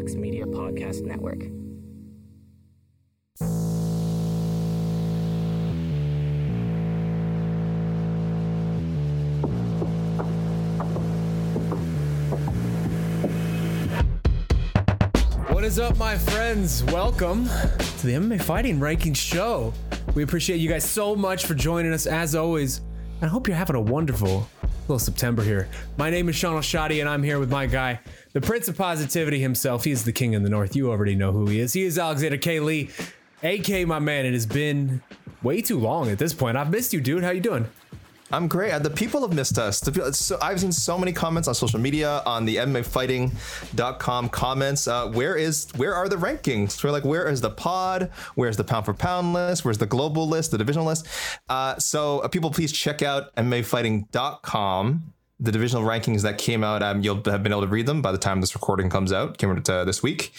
Vox Media Podcast Network. What is up, my friends? Welcome to the MMA Fighting Rankings Show. We appreciate you guys so much for joining us as always. I hope you're having a wonderful little September here. My name is Shaun Al-Shatti, and I'm here with my guy, the Prince of Positivity himself. He is the King in the North. You already know who he is. He is Alexander K. Lee, AK, my man. It has been way too long at this point. I've missed you, dude. How you doing? I'm great. The people have missed us. People, so I've seen so many comments on social media, on the MMAfighting.com comments. Uh, where is where are the rankings? We're like, where is the pod? Where's the pound for pound list? Where's the global list? The divisional list? Uh, so uh, people, please check out MMAfighting.com. The divisional rankings that came out, um, you'll have been able to read them by the time this recording comes out. Came out uh, this week,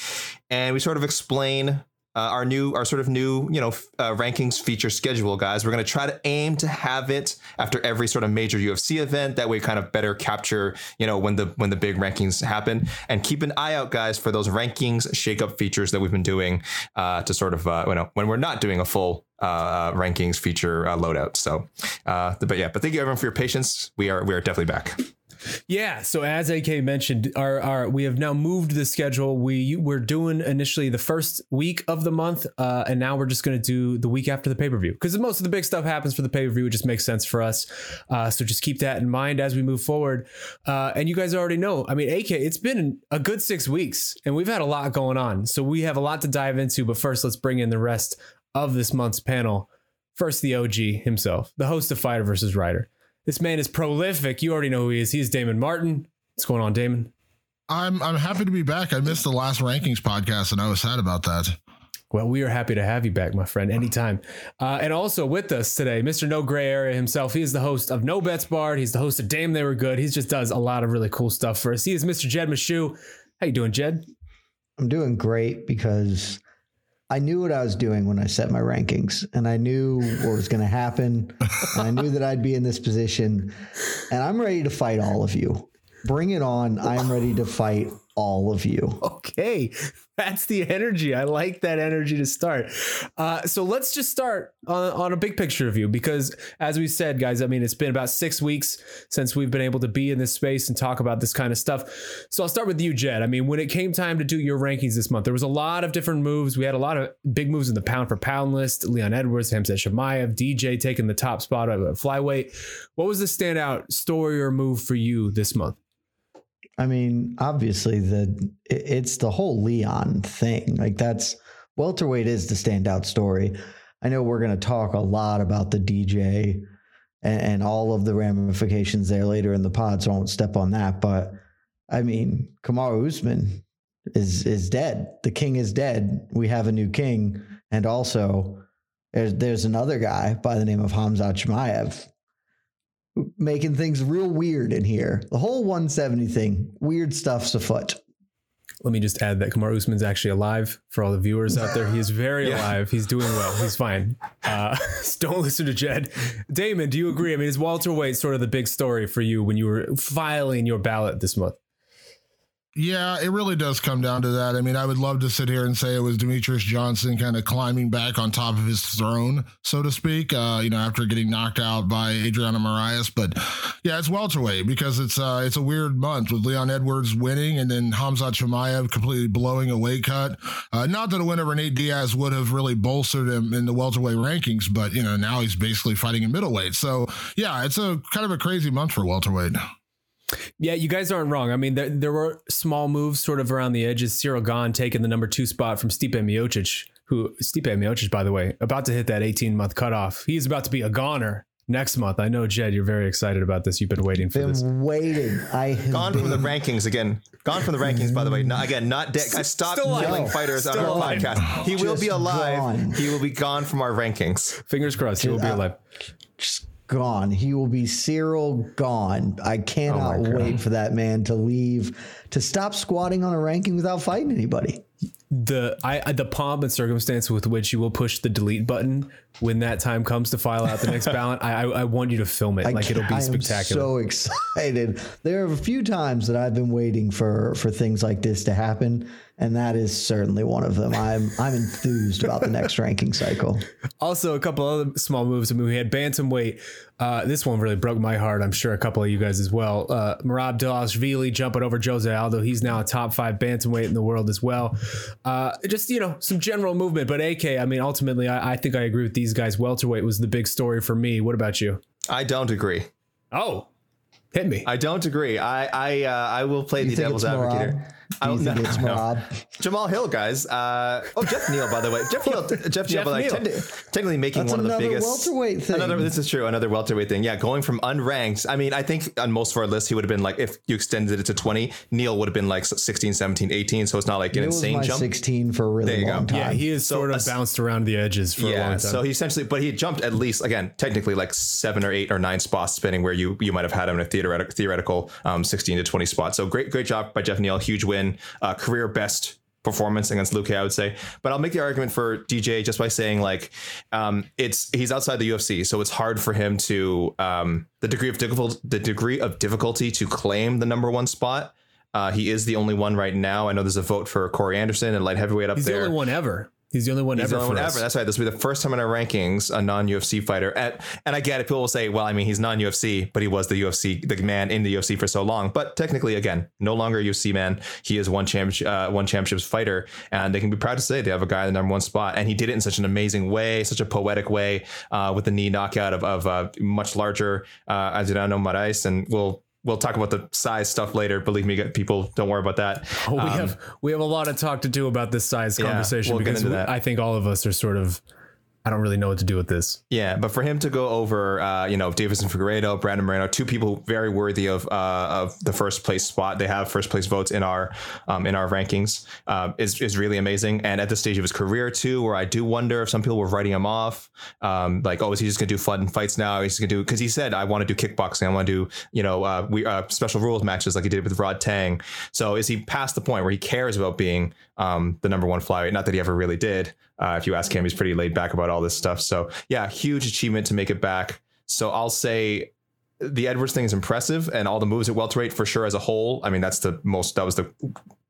and we sort of explain uh, our new our sort of new you know uh, rankings feature schedule guys. We're going to try to aim to have it after every sort of major ufc event. That way kind of better capture you know when the when the big rankings happen. And keep an eye out guys for those rankings shake up features that we've been doing uh, to sort of uh, you know when we're not doing a full uh, rankings feature uh, loadout. So but yeah but thank you everyone for your patience. We are we are definitely back Yeah. So as AK mentioned, our, our we have now moved the schedule. We we're doing initially the first week of the month, uh, and now we're just going to do the week after the pay per view because most of the big stuff happens for the pay per view. It just makes sense for us. Uh, so just keep that in mind as we move forward. Uh, and you guys already know. I mean, AK, it's been a good six weeks, and we've had a lot going on. So we have a lot to dive into. But first, let's bring in the rest of this month's panel. First, the OG himself, the host of Fighter versus Writer. This man is prolific. You already know who he is. He's Damon Martin. What's going on, Damon? I'm I'm happy to be back. I missed the last rankings podcast, and I was sad about that. Well, we are happy to have you back, my friend, anytime. Uh, and also with us today, Mr. No Gray Area himself. He is the host of No Bets Barred. He's the host of Damn They Were Good. He just does a lot of really cool stuff for us. He is Mr. Jed Meshew. How you doing, Jed? I'm doing great because I knew what I was doing when I set my rankings and I knew what was going to happen. and I knew that I'd be in this position and I'm ready to fight all of you. Bring it on. I'm ready to fight all of you. Okay, that's the energy. I like that energy to start. Uh, so let's just start on, on a big picture review because, as we said, guys, I mean, it's been about six weeks since we've been able to be in this space and talk about this kind of stuff. So I'll start with you, Jed. I mean, when it came time to do your rankings this month, there was a lot of different moves. We had a lot of big moves in the pound for pound list. Leon Edwards, Hamzat Chimaev, DJ taking the top spot at flyweight. What was the standout story or move for you this month? I mean, obviously the it's the whole Leon thing. Like that's welterweight is the standout story. I know we're going to talk a lot about the DJ and, and all of the ramifications there later in the pod, so I won't step on that. But I mean, Kamaru Usman is is dead. The king is dead. We have a new king, and also there's there's another guy by the name of Hamza Chimaev making things real weird in here. The whole 170 thing, weird stuff's afoot. let me just add that Kamaru Usman's actually alive for all the viewers out there. He is very Yeah. alive. He's doing well. He's fine. Uh, don't listen to Jed. Damon, do you agree? I mean, is welterweight sort of the big story for you when you were filing your ballot this month? Yeah, it really does come down to that. I mean, I would love to sit here and say it was Demetrious Johnson kind of climbing back on top of his throne, so to speak, uh, you know, after getting knocked out by Adriano Moraes. But yeah, it's welterweight because it's uh, it's a weird month with Leon Edwards winning and then Hamzat Chimaev completely blowing a weight cut. Uh, not that a win over Nate Diaz would have really bolstered him in the welterweight rankings, but, you know, now he's basically fighting in middleweight. So yeah, it's a kind of a crazy month for welterweight. Yeah, you guys aren't wrong. I mean, there, there were small moves sort of around the edges. Ciryl Gane taking the number two spot from Stipe Miocic, who Stipe Miocic, by the way, about to hit that 18 month cutoff. He's about to be a goner next month. I know, Jed, you're very excited about this. You've been waiting for this. Been waiting. I have Gone from the rankings again. Gone from the rankings, by the way. Not, again, not dead. I stopped Still killing No. fighters on our alive. podcast. He will be alive. gone. He will be gone from our rankings. Fingers crossed, he will be alive. just gone. He will be Cyril gone. I cannot Oh wait for that man to leave to stop squatting on a ranking without fighting anybody. The I, the pomp and circumstance with which you will push the delete button when that time comes to file out the next ballot, I, I I want you to film it. I like it'll be spectacular. so excited. There are a few times that I've been waiting for for things like this to happen, and that is certainly one of them. I'm I'm enthused about the next ranking cycle. Also, a couple other small moves. I mean, we had bantamweight. Uh, this one really broke my heart. I'm sure a couple of you guys as well. Uh, Merab Dvalishvili jumping over Jose Aldo. He's now a top five bantamweight in the world as well. Uh, just you know, some general movement. But AK, I mean, ultimately, I, I think I agree with these guys. Welterweight was the big story for me. What about you? I don't agree. Oh, hit me. I don't agree. I I uh, I will play You the devil's advocate here. Do you I- think no, it's no. Jamahal Hill, guys. Uh, oh, Geoff Neal, by the way. Geoff Neal. Geoff Neal, like, Neal. techni- technically making That's one of the another biggest. welterweight thing. Another. This is true. Another welterweight thing. Yeah, going from unranked. I mean, I think on most of our lists, he would have been like, if you extended it to 20, Neal would have been like 16, 17, 18. So it's not like an It was insane my jump. 16 for a really There you go. long time. yeah, he has So sort of as- bounced around the edges for a long time. so he essentially, but he jumped at least again, technically like seven or eight or nine spots, depending where you you might have had him in a theoretical theoretical um, sixteen to twenty spot. So great, great job by Geoff Neal, huge win, uh, career best performance against Luque, I would say. But I'll make the argument for DJ just by saying like, um, it's he's outside the UFC, so it's hard for him to um, the degree of difficult the degree of difficulty to claim the number one spot. Uh, he is the only one right now. I know there's a vote for Corey Anderson and light heavyweight up He's there. the only one ever. He's the only one He's ever the only one us. ever. That's right. This will be the first time in our rankings a non UFC fighter. At, and I get it. People will say, well, I mean, he's non UFC, but he was the UFC, the man in the UFC for so long. But technically, again, no longer a UFC man. He is one championship, uh, one championships fighter, and they can be proud to say they have a guy in the number one spot. And he did it in such an amazing way, such a poetic way, uh, with the knee knockout of, of uh, much larger uh, Adriano Moraes. And we'll we'll talk about the size stuff later. Believe me, people, don't worry about that. Oh, we Um, have we have a lot of talk to do about this size Yeah, conversation we'll get because into we- that. I think all of us are sort of I don't really know what to do with this. Yeah, but for him to go over, uh, you know, Deiveson Figueiredo, Brandon Moreno, two people very worthy of uh, of the first place spot. They have first place votes in our um, in our rankings. Uh, is is really amazing. And at this stage of his career too, where I do wonder if some people were writing him off, um, like, oh, is he just gonna do fun fights now? He's gonna do because he said I want to do kickboxing. I want to do you know uh, we uh, special rules matches like he did with Rodtang. So is he past the point where he cares about being um, the number one flyweight? Not that he ever really did. Uh, if you ask him, he's pretty laid back about all this stuff. So yeah, huge achievement to make it back. So I'll say the Edwards thing is impressive, and all the moves at welterweight for sure as a whole. I mean, that's the most that was the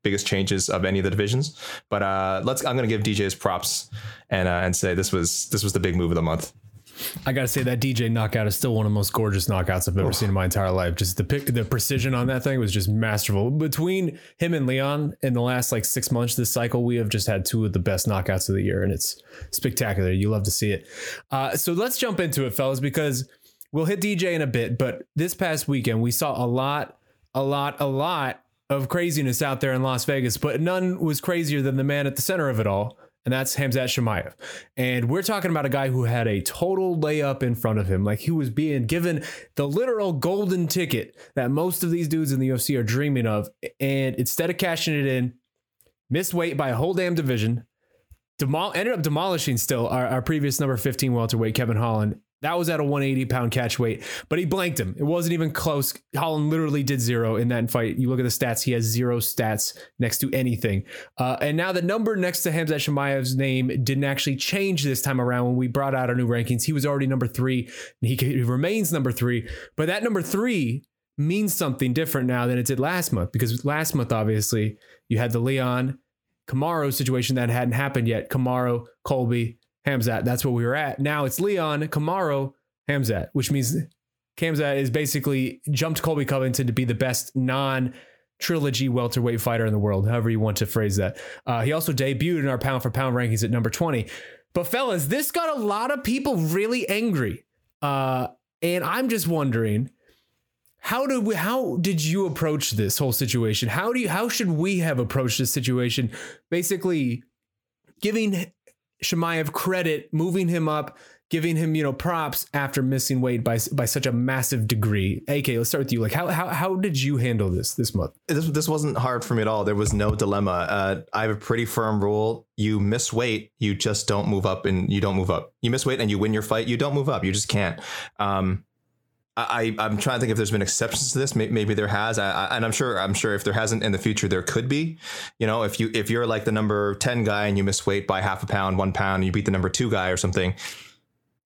biggest changes of any of the divisions. But uh, let's I'm gonna give DJ's props and uh, and say this was this was the big move of the month. I gotta say that DJ knockout is still one of the most gorgeous knockouts I've ever seen in my entire life. Just the pick, the precision on that thing was just masterful. Between him and Leon in the last like six months this cycle, we have just had two of the best knockouts of the year, and it's spectacular. You love to see it. Uh, so let's jump into it, fellas, because we'll hit DJ in a bit. But this past weekend, we saw a lot, a lot, a lot of craziness out there in Las Vegas, but none was crazier than the man at the center of it all, and that's Hamzat Chimaev. And we're talking about a guy who had a total layup in front of him. Like he was being given the literal golden ticket that most of these dudes in the UFC are dreaming of. And instead of cashing it in, missed weight by a whole damn division, demol- ended up demolishing still our, our previous number 15 welterweight, Kevin Holland. That was at a 180 pound catch weight, but he blanked him. It wasn't even close. Holland literally did zero in that fight. You look at the stats, he has zero stats next to anything. Uh, and now the number next to Hamzat Chimaev's name didn't actually change this time around when we brought out our new rankings. He was already number three, and he, he remains number three. But that number three means something different now than it did last month because last month, obviously, you had the Leon Kamaru situation that hadn't happened yet. Kamaru, Colby, Hamzat. That's what we were at. Now it's Leon, Kamaru, Hamzat, which means Hamzat is basically jumped Colby Covington to be the best non trilogy welterweight fighter in the world, however you want to phrase that. Uh, he also debuted in our pound for pound rankings at number 20. But fellas, this got a lot of people really angry. Uh, and I'm just wondering, how did we, how did you approach this whole situation? How do you how should we have approached this situation? Basically, giving Chimaev credit, moving him up, giving him you know props after missing weight by by such a massive degree. AK, let's start with you. Like how how how did you handle this this month? This this wasn't hard for me at all. There was no dilemma. Uh, I have a pretty firm rule. You miss weight, you just don't move up, and you don't move up. You miss weight and you win your fight, you don't move up. You just can't. Um, I, I'm trying to think if there's been exceptions to this. Maybe there has, I, I, and I'm sure. I'm sure if there hasn't in the future, there could be. You know, if you if you're like the number ten guy and you miss weight by half a pound, one pound, and you beat the number two guy or something,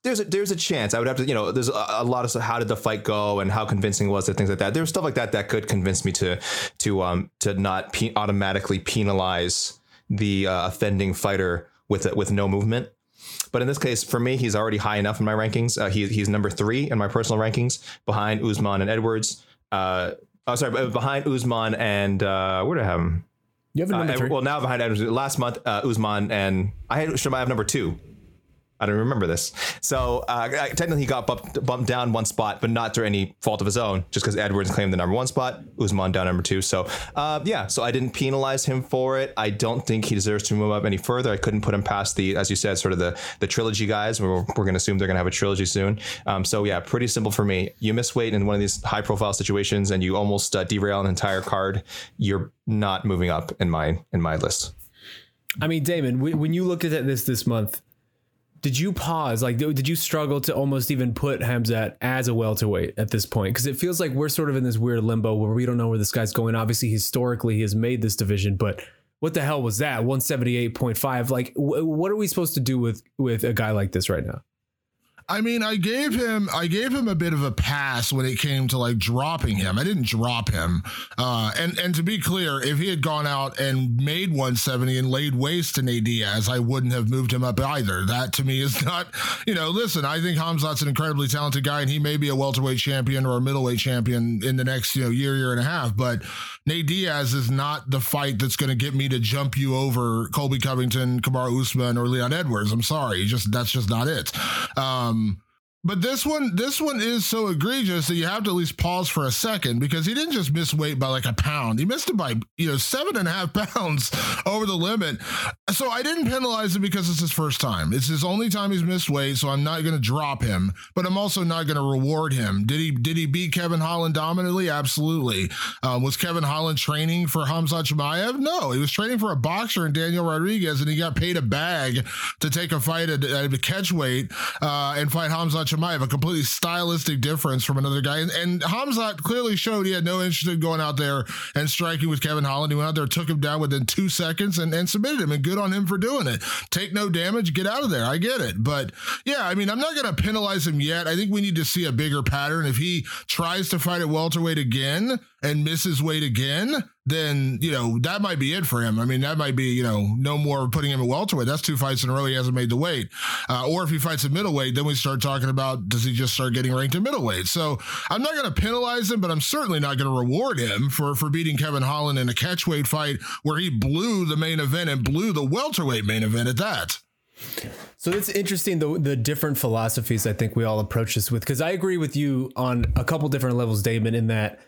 there's a there's a chance. I would have to, you know, there's a, a lot of how did the fight go and how convincing was it, things like that. There's stuff like that that could convince me to to um to not pe- automatically penalize the uh, offending fighter with with no movement. But in this case, for me, he's already high enough in my rankings. Uh, he, he's number three in my personal rankings, behind Usman and Edwards. Uh, oh, sorry, behind Usman and uh, where do I have him? You have a number Uh, three. well, now behind Edwards. Last month, uh, Usman and I had have number two. I don't remember this. So uh, technically, he got bumped, bumped down one spot, but not through any fault of his own, just because Edwards claimed the number one spot, Usman down number two. So uh, yeah, so I didn't penalize him for it. I don't think he deserves to move up any further. I couldn't put him past the, as you said, sort of the the trilogy guys. We're, we're going to assume they're going to have a trilogy soon. Um, so yeah, pretty simple for me. You miss weight in one of these high profile situations, and you almost uh, derail an entire card. You're not moving up in my in my list. I mean, Damon, when when you look at this this month, did you pause? Like, did you struggle to almost even put Hamzat as a welterweight at this point? Because it feels like we're sort of in this weird limbo where we don't know where this guy's going. Obviously, historically, he has made this division, but what the hell was that? One seventy eight point five. Like, wh- what are we supposed to do with with a guy like this right now? I mean, I gave him I gave him a bit of a pass when it came to like dropping him. I didn't drop him. Uh, and and to be clear, if he had gone out and made 170 and laid waste to Nate Diaz, I wouldn't have moved him up either. That to me is not, you know, listen, I think Hamzat's an incredibly talented guy and he may be a welterweight champion or a middleweight champion in the next, you know, year, year and a half. But Nate Diaz is not the fight that's going to get me to jump you over Colby Covington, Kamaru Usman, or Leon Edwards. I'm sorry. Just that's just not it. Um, um, but this one, this one is so egregious that you have to at least pause for a second because he didn't just miss weight by like a pound. He missed it by, you know, seven and a half pounds over the limit. So I didn't penalize him because it's his first time. It's his only time he's missed weight. So I'm not going to drop him, but I'm also not going to reward him. Did he, did he beat Kevin Holland dominantly? Absolutely. Um, was Kevin Holland training for Hamza Chimaev? No, he was training for a boxer in Daniel Rodriguez and he got paid a bag to take a fight at, at a catch weight uh, and fight Hamza a completely stylistic difference from another guy. And, and Hamzat clearly showed he had no interest in going out there and striking with Kevin Holland. He went out there, took him down within two seconds, and, and submitted him. And good on him for doing it. Take no damage, get out of there. I get it. But yeah, I mean, I'm not going to penalize him yet. I think we need to see a bigger pattern. If he tries to fight at welterweight again and misses weight again, then you know that might be it for him. I mean, that might be you know no more putting him at welterweight. That's two fights in a row he hasn't made the weight. Uh, or if he fights at middleweight, then we start talking about does he just start getting ranked at middleweight? So I'm not going to penalize him, but I'm certainly not going to reward him for for beating Kevin Holland in a catchweight fight where he blew the main event and blew the welterweight main event at that. So it's interesting the the different philosophies I think we all approach this with because I agree with you on a couple different levels, Damon, in that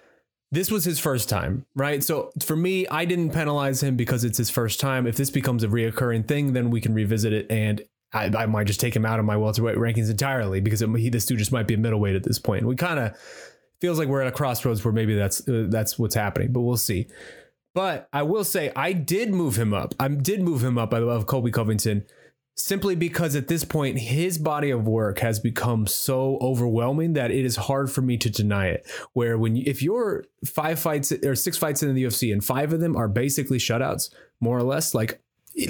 this was his first time, right? So for me, I didn't penalize him because it's his first time. If this becomes a reoccurring thing, then we can revisit it, and I, I might just take him out of my welterweight rankings entirely because it, he, this dude just might be a middleweight at this point. We kind of feels like we're at a crossroads where maybe that's uh, that's what's happening, but we'll see. But I will say I did move him up. I did move him up above Colby Covington simply because at this point his body of work has become so overwhelming that it is hard for me to deny it where when you, if you're five fights or six fights in the UFC and five of them are basically shutouts more or less like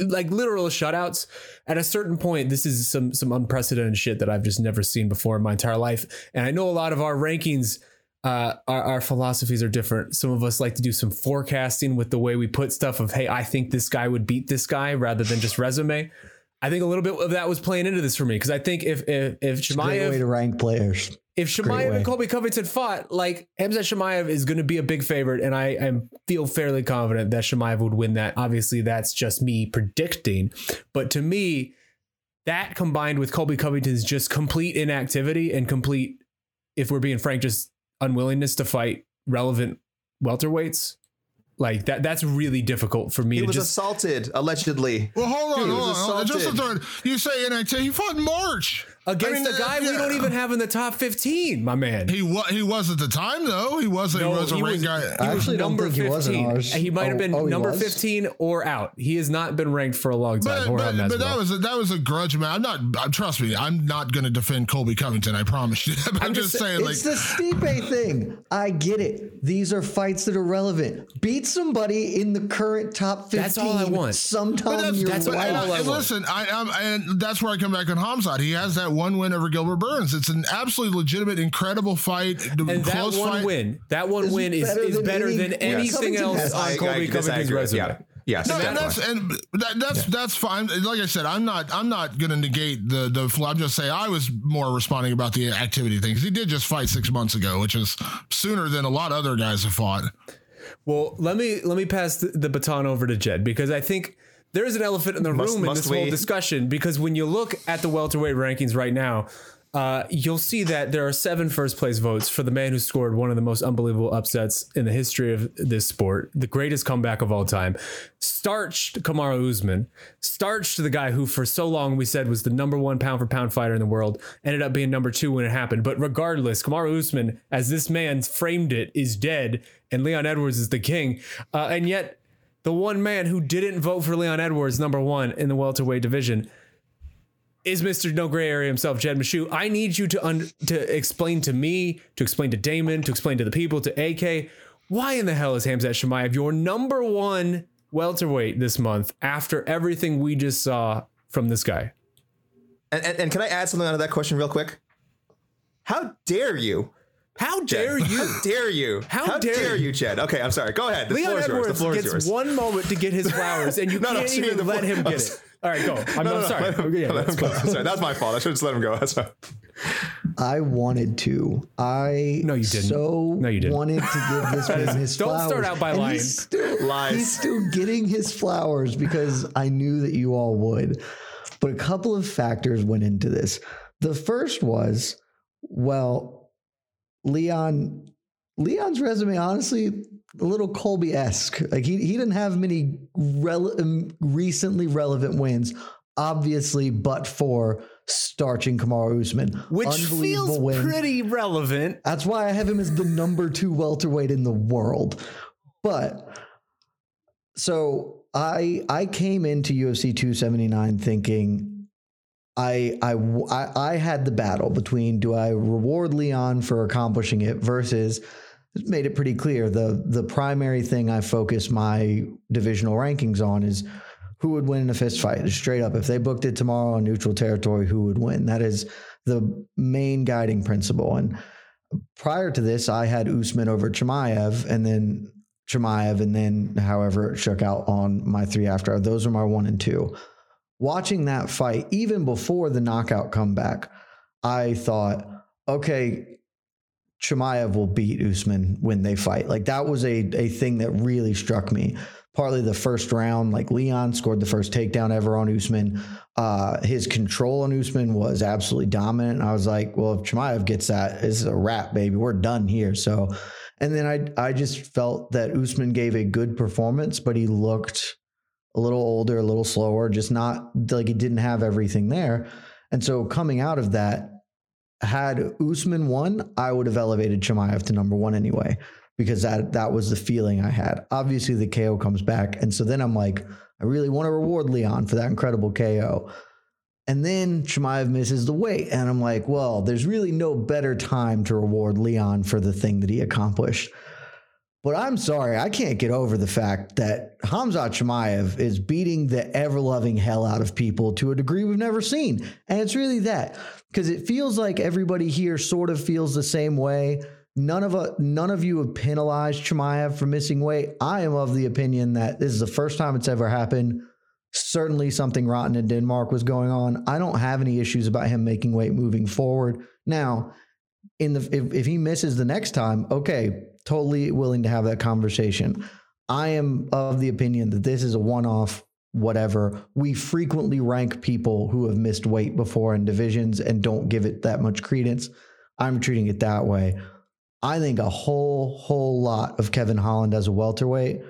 like literal shutouts at a certain point this is some some unprecedented shit that I've just never seen before in my entire life and I know a lot of our rankings uh, our, our philosophies are different. Some of us like to do some forecasting with the way we put stuff of, hey, I think this guy would beat this guy rather than just resume. I think a little bit of that was playing into this for me because I think if if if Great way to Chimaev rank players. if Chimaev and Colby Covington fought, like Hamzat Chimaev is going to be a big favorite, and I, I feel fairly confident that Chimaev would win that. Obviously, that's just me predicting, but to me, that combined with Colby Covington's just complete inactivity and complete, if we're being frank, just unwillingness to fight relevant welterweights, like that. That's really difficult for me He to was just. assaulted allegedly. Well, hold on, Dude, hold on, hold on. Just a third. You say NXT. He fought in March Against I mean, a guy we don't even have in the top 15, my man. He was. He was at the time though. He was. No, he was a he ranked was- guy. He I was actually don't number think he was in 15. ours. He might have Oh, been oh, he number 15 or out. He has not been ranked for a long time. But, but, but Masvidal. that was a, that was a grudge match. I'm not. uh, Trust me. I'm not going to defend Colby Covington. I promise you. But I'm, just, just saying. Like It's the Stipe thing. I get it. These are fights that are relevant. Beat somebody in the current top 15 That's all I want. sometime But in that's, your that's but, all and, life. I want. listen, I, I'm, and that's where I come back on Hamzat. He has that one win over Gilbert Burns. It's an absolutely legitimate, incredible fight. and that one fight. win, that one Is win is, better is than better any than anything Covington else on I- I Colby Covington's agree. resume. Yeah. Yes, No, and that's and that, that's that's fine. Like I said, I'm not I'm not going to negate the the. I'm just saying I was more responding about the activity thing 'cause he did just fight six months ago, which is sooner than a lot of other guys have fought. Well, let me let me pass the, the baton over to Jed because I think there is an elephant in the Must- room in this whole discussion. Because when you look at the welterweight rankings right now, uh, you'll see that there are seven first place votes for the man who scored one of the most unbelievable upsets in the history of this sport, the greatest comeback of all time. Starched Kamaru Usman, starched the guy who for so long we said was the number one pound for pound fighter in the world, ended up being number two when it happened. But regardless, Kamaru Usman, as this man framed it, is dead, and Leon Edwards is the king. Uh, and yet, the one man who didn't vote for Leon Edwards number one in the welterweight division is Mr. No Gray Area himself, Jed Meshew. I need you to un- to explain to me, to explain to Damon, to explain to the people, to AK, why in the hell is Hamzat Chimaev your number one welterweight this month after everything we just saw from this guy? And, and, and can I add something onto that question real quick? How dare you? How Jed? dare you? How dare you? How dare dare you? you, Jed? Okay, I'm sorry. Go ahead. The Leon floor is yours. The Edwards floor is gets yours. one moment to get his flowers, and you No, no, can't excuse me, even the let him get I'm it. All right, go. I'm, No, I'm no, sorry. no, Okay, yeah, let let's him go. go. Sorry, that was my fault. I should have just let him go. That's right. I wanted to. I No, you didn't. So No, you didn't. wanted to give this man his flowers. Don't start out by And lying. He's still, Lies. He's still getting his flowers because I knew that you all would. But a couple of factors went into this. The first was, well, Leon. Leon's resume, honestly, a little Colby esque. Like he, he didn't have many rele- um, recently relevant wins, obviously, but for starching Kamaru Usman, Which feels win. pretty relevant. That's why I have him as the number two welterweight in the world. But so I I came into UFC 279 thinking I I I, had the battle between do I reward Leon for accomplishing it versus made it pretty clear the the primary thing I focus my divisional rankings on is who would win in a fist fight. Straight up, if they booked it tomorrow on neutral territory, who would win? That is the main guiding principle. And prior to this, I had Usman over Chimaev, and then Chimaev, and then however it shook out on my three after. Those are my one and two. Watching that fight, even before the knockout comeback, I thought, okay, Chimaev will beat Usman when they fight. Like that was a a thing that really struck me. Partly the first round, like Leon scored the first takedown ever on Usman. Uh, his control on Usman was absolutely dominant. I was like, well, if Chimaev gets that, this is a wrap, baby. We're done here. So, and then I I just felt that Usman gave a good performance, but he looked a little older, a little slower, just not like he didn't have everything there. And so coming out of that, had Usman won, I would have elevated Chimaev to number one anyway, because that that was the feeling I had. Obviously, the KO comes back, and so then I'm like, I really want to reward Leon for that incredible KO. And then Chimaev misses the weight. And I'm like, well, there's really no better time to reward Leon for the thing that he accomplished. But I'm sorry, I can't get over the fact that Hamza Chimaev is beating the ever loving hell out of people to a degree we've never seen. And it's really that because it feels like everybody here sort of feels the same way. None of a, none of you have penalized Chimaev for missing weight. I am of the opinion that this is the first time it's ever happened. Certainly, something rotten in Denmark was going on. I don't have any issues about him making weight moving forward. Now, in the if, if he misses the next time, okay, totally willing to have that conversation. I am of the opinion that this is a one-off whatever. We frequently rank people who have missed weight before in divisions and don't give it that much credence. I'm treating it that way. I think a whole whole lot of Kevin Holland as a welterweight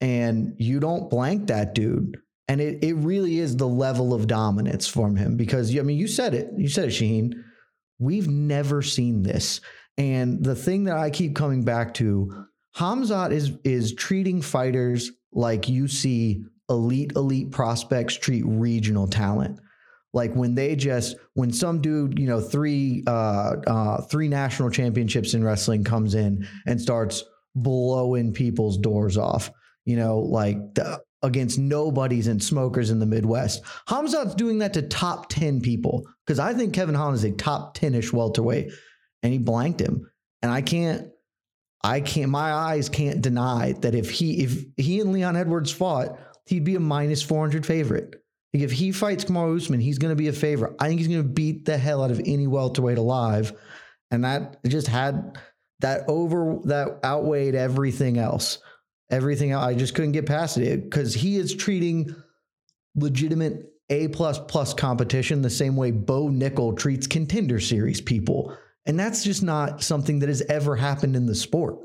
and you don't blank that dude. And it, it really is the level of dominance from him because I mean you said it. You said it, Shaheen. We've never seen this. And the thing that I keep coming back to, Hamzat is is treating fighters like you see elite elite prospects treat regional talent. Like when they just when some dude, you know, three uh, uh, three national championships in wrestling comes in and starts blowing people's doors off. You know, like the, against nobodies and smokers in the Midwest. Hamzat's doing that to top 10 people because I think Kevin Holland is a top 10 ish welterweight and he blanked him. And I can't, I can't, my eyes can't deny that if he, if he and Leon Edwards fought, he'd be a minus 400 favorite. Like if he fights Kamaru Usman, he's going to be a favorite. I think he's going to beat the hell out of any welterweight alive. And that just had that over, that outweighed everything else everything else, I just couldn't get past it because he is treating legitimate A plus plus competition the same way Bo Nickal treats contender series people. And that's just not something that has ever happened in the sport.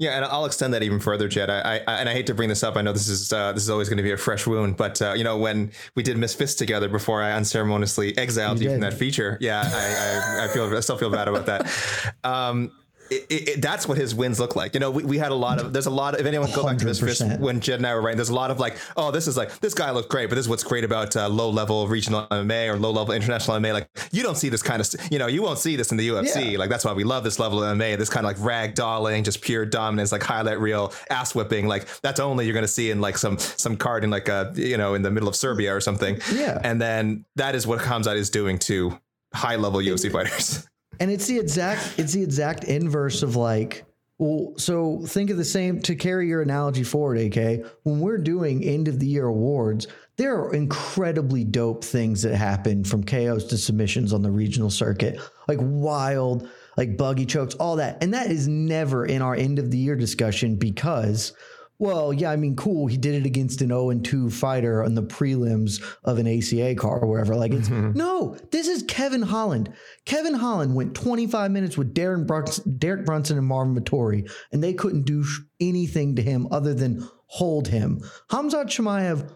Yeah, and I'll extend that even further, Jed. I, I and I hate to bring this up. I know this is uh, this is always going to be a fresh wound, but uh, you know when we did Miss Fist together before I unceremoniously exiled you, you from that feature. Yeah, I, I, I, feel I still feel bad about that. Um, it, it, that's what his wins look like. You know, we, we had a lot of, there's a lot of, if anyone go back to this first, when Jed and I were writing, there's a lot of like, oh, this is like, this guy looked great, but this is what's great about uh, low level regional MMA or low level international MMA. Like, you don't see this kind of, you know, you won't see this in the UFC. Yeah. Like, that's why we love this level of MMA, this kind of like rag dolling, just pure dominance, like highlight reel, ass whipping. Like, that's only you're going to see in like some, some card in like a, you know, in the middle of Serbia or something. Yeah. And then that is what Hamzat is doing to high level UFC fighters. And it's the exact it's the exact inverse of like well, so think of the same to carry your analogy forward, AK. When we're doing end of the year awards, there are incredibly dope things that happen from KOs to submissions on the regional circuit, like wild, like buggy chokes, all that. And that is never in our end of the year discussion because well, yeah, I mean, cool. He did it against an 0 and 2 fighter on the prelims of an ACA car or wherever. Like, it's mm-hmm. no, this is Kevin Holland. Kevin Holland went 25 minutes with Darren Brunson, Derek Brunson and Marvin Vettori, and they couldn't do anything to him other than hold him. Hamzat Chimaev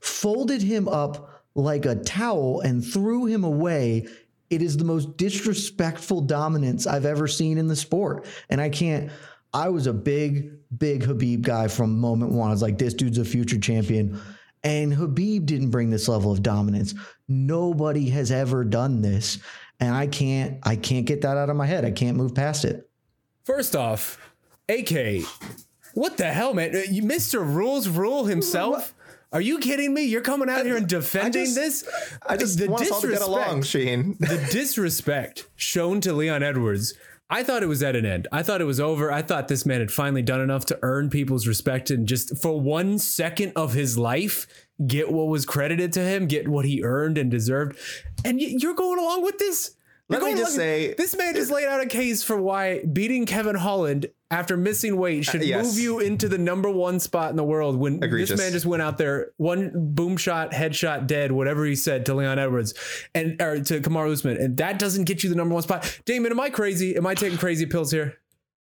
folded him up like a towel and threw him away. It is the most disrespectful dominance I've ever seen in the sport. And I can't. I was a big, big Habib guy from moment one. I was like, this dude's a future champion. And Habib didn't bring this level of dominance. Nobody has ever done this. And I can't, I can't get that out of my head. I can't move past it. First off, AK, what the hell, man? Uh, Mr. Rules Rule himself? Are you kidding me? You're coming out here and defending I just, this? I just the want disrespect, us all to get along, Sheen. the disrespect shown to Leon Edwards I thought it was at an end. I thought it was over. I thought this man had finally done enough to earn people's respect and just for one second of his life get what was credited to him, get what he earned and deserved. And you're going along with this? Let me just say this man just laid out a case for why beating Kevin Holland after missing weight should uh, yes. move you into the number one spot in the world when Egregious. this man just went out there one boom shot headshot dead whatever he said to Leon Edwards and or to Kamaru Usman and that doesn't get you the number one spot. Damon am I crazy? Am I taking crazy pills here?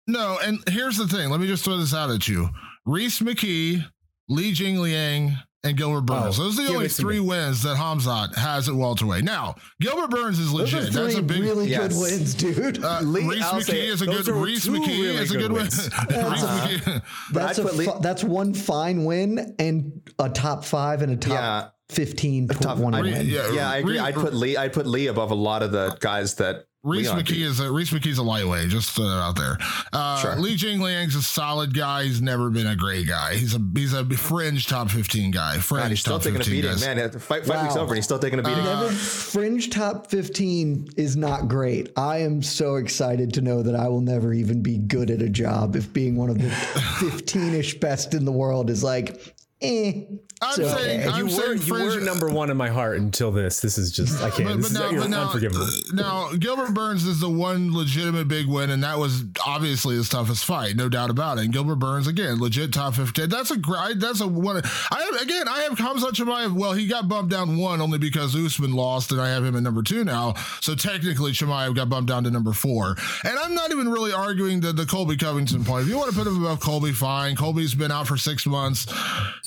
No and here's the thing. Let me just throw this out at you. Reese McKee Li Jingliang and Gilbert Burns. Oh, Those are the only three me. wins that Hamzat has at welterweight. Now, Gilbert Burns is Those are legit. three That's a big. really Yes. good wins, dude. Uh, Lee- Reese I'll McKee is a good. Reese McKee really is a good good win. Reese Uh-huh. McKee. that's a put fi- that's one fine win and a top five and a top Yeah. 15 to Top- one I- win. yeah, Yeah, I agree. Re- I'd put Lee. I'd put Lee above a lot of the guys that Reese Leon McKee beat. is a Reese McKee's a lightweight, just throw that out there. Uh, Sure. Li Jingliang's a solid guy. He's never been a great guy. He's a he's a fringe top fifteen guy. Fringe God, he's still top taking a 15 beating, guys. man. Fight, fight weeks over, and he's still taking a beating. Never fringe top 15 is not great. I am so excited to know that I will never even be good at a job if being one of the 15 ish best in the world is like, eh. I'm it's saying- okay. I'm you were saying you were number one in my heart until this. This is just I can't. this is you're unforgivable. now Gilbert Burns is the one legitimate big win, and that was obviously his toughest fight, no doubt about it. And Gilbert Burns again, legit top fifteen. That's a great. That's a one. I have, again, I have Hamza Chimaev. Well, he got bumped down one only because Usman lost, and I have him at number two now. So technically, Chimaev got bumped down to number four. And I'm not even really arguing the the Colby Covington point. If you want to put him above Colby, fine. Colby's been out for six months.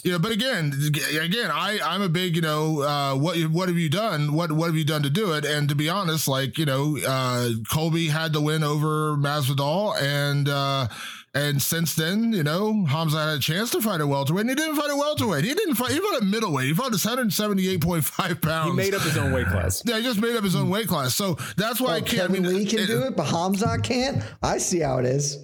You know, but again, again, I I'm a big you know uh, what what have you done? What what have you done to do it? And to be honest, like you know, uh, Colby had the win over Masvidal, and uh, and since then, you know, Hamza had a chance to fight a welterweight, and he didn't fight a welterweight. He didn't fight. He fought a middleweight. He fought at 178.5 pounds. He made up his own weight class. Yeah, he just made up his own weight class. So that's why I Oh, can't. Kevin I mean, Lee can it- do it, but Hamza can't. I see how it is.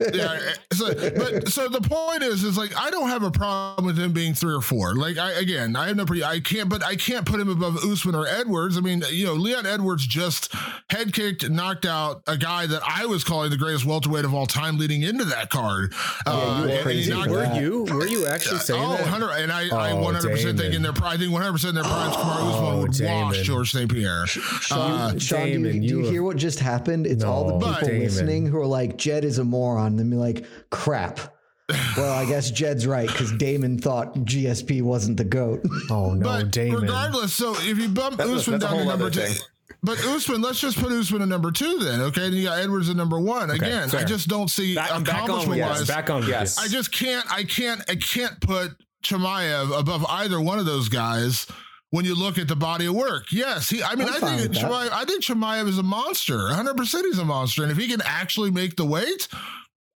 Yeah. So, but so the point is, is like I don't have a problem with him being three or four. Like I again, I have no. Pre- I can't, but I can't put him above Usman or Edwards. I mean, you know, Leon Edwards just head kicked, knocked out a guy that I was calling the greatest welterweight of all time leading into that card. Uh, you were crazy knocked- Were that. you? Were you actually saying Oh, that? 100 and I, I Oh, 100% think Damon. in their pri- I think 100% in their primes, Kamaru Usman would Damon. wash George St. Pierre. Sean, Sean, do you, do you you hear what just happened? It's all the people Damon. listening who are like, Jed is a moron. And then be like, crap. well, I guess Jed's right because Damon thought GSP wasn't the GOAT. Oh no, but Damon. regardless, so if you bump That's Usman that's a down to number two, but Usman, let's just put Usman at number two then, okay? And you got Edwards at number one. Again, I just don't see Back, back on with accomplishment-wise. Back on Yes. I just can't. I can't. I can't put Chimaev above either one of those guys. When you look at the body of work, yes, he. I mean, I'm I think with. Chimaev. I think Chimaev is a monster. 100. percent He's a monster, and if he can actually make the weight,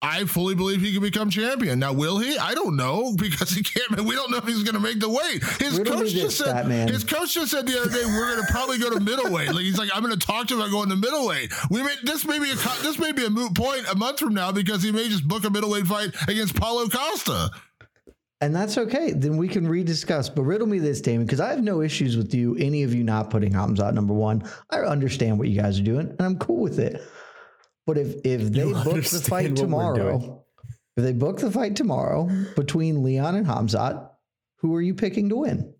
I fully believe he can become champion. Now, will he? I don't know because he can't. We don't know if he's going to make the weight. His coach just said. stat man. His coach just said the other day we're going to probably go to middleweight. Like he's like, I'm going to talk to him about going to middleweight. We may this may be a this may be a moot point a month from now because he may just book a middleweight fight against Paulo Costa. And that's okay. Then we can rediscuss. But riddle me this, Damon, because I have no issues with you, any of you not putting Hamza at number one. I understand what you guys are doing, and I'm cool with it. But if if they You book the fight what we're doing. tomorrow, if they book the fight tomorrow between Leon and Hamzat, who are you picking to win?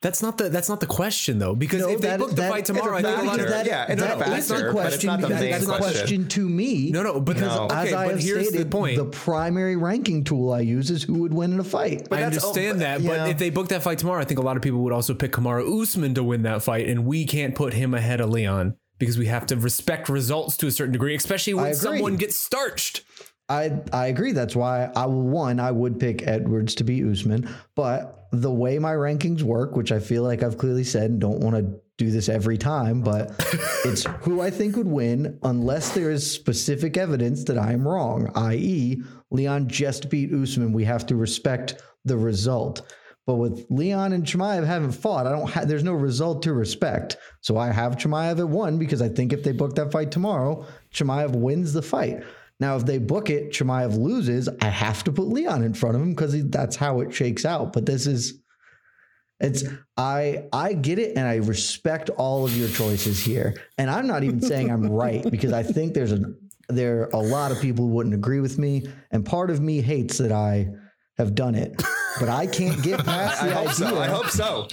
That's not the that's not the question though, because No, if they book the that- fight tomorrow, I think a lot of because that- yeah, it's that a factor, is the but it's question not the because main it's a question. question to me. no, no, but there's No. okay, As I have here's stated, the point. the primary ranking tool I use is who would win in a fight. But I that's- oh, understand but- that, yeah. but if they book that fight tomorrow, I think a lot of people would also pick Kamaru Usman to win that fight, and we can't put him ahead of Leon because we have to respect results to a certain degree, especially when someone gets starched. I I agree. That's why I one I would pick Edwards to be Usman, but the way my rankings work, which I feel like I've clearly said, and don't want to do this every time, but it's who I think would win unless there is specific evidence that I am wrong. I.e., Leon just beat Usman. We have to respect the result. But with Leon and Chimaev haven't fought, I don't. Ha- there's no result to respect. So I have Chimaev at one because I think if they book that fight tomorrow, Chimaev wins the fight. Now, if they book it, Chimaev loses. I have to put Leon in front of him because that's how it shakes out. But this is, it's I I get it and I respect all of your choices here. And I'm not even saying I'm right because I think there's a there are a lot of people who wouldn't agree with me, and part of me hates that I have done it. But I can't get past I the hope idea. so. I hope so.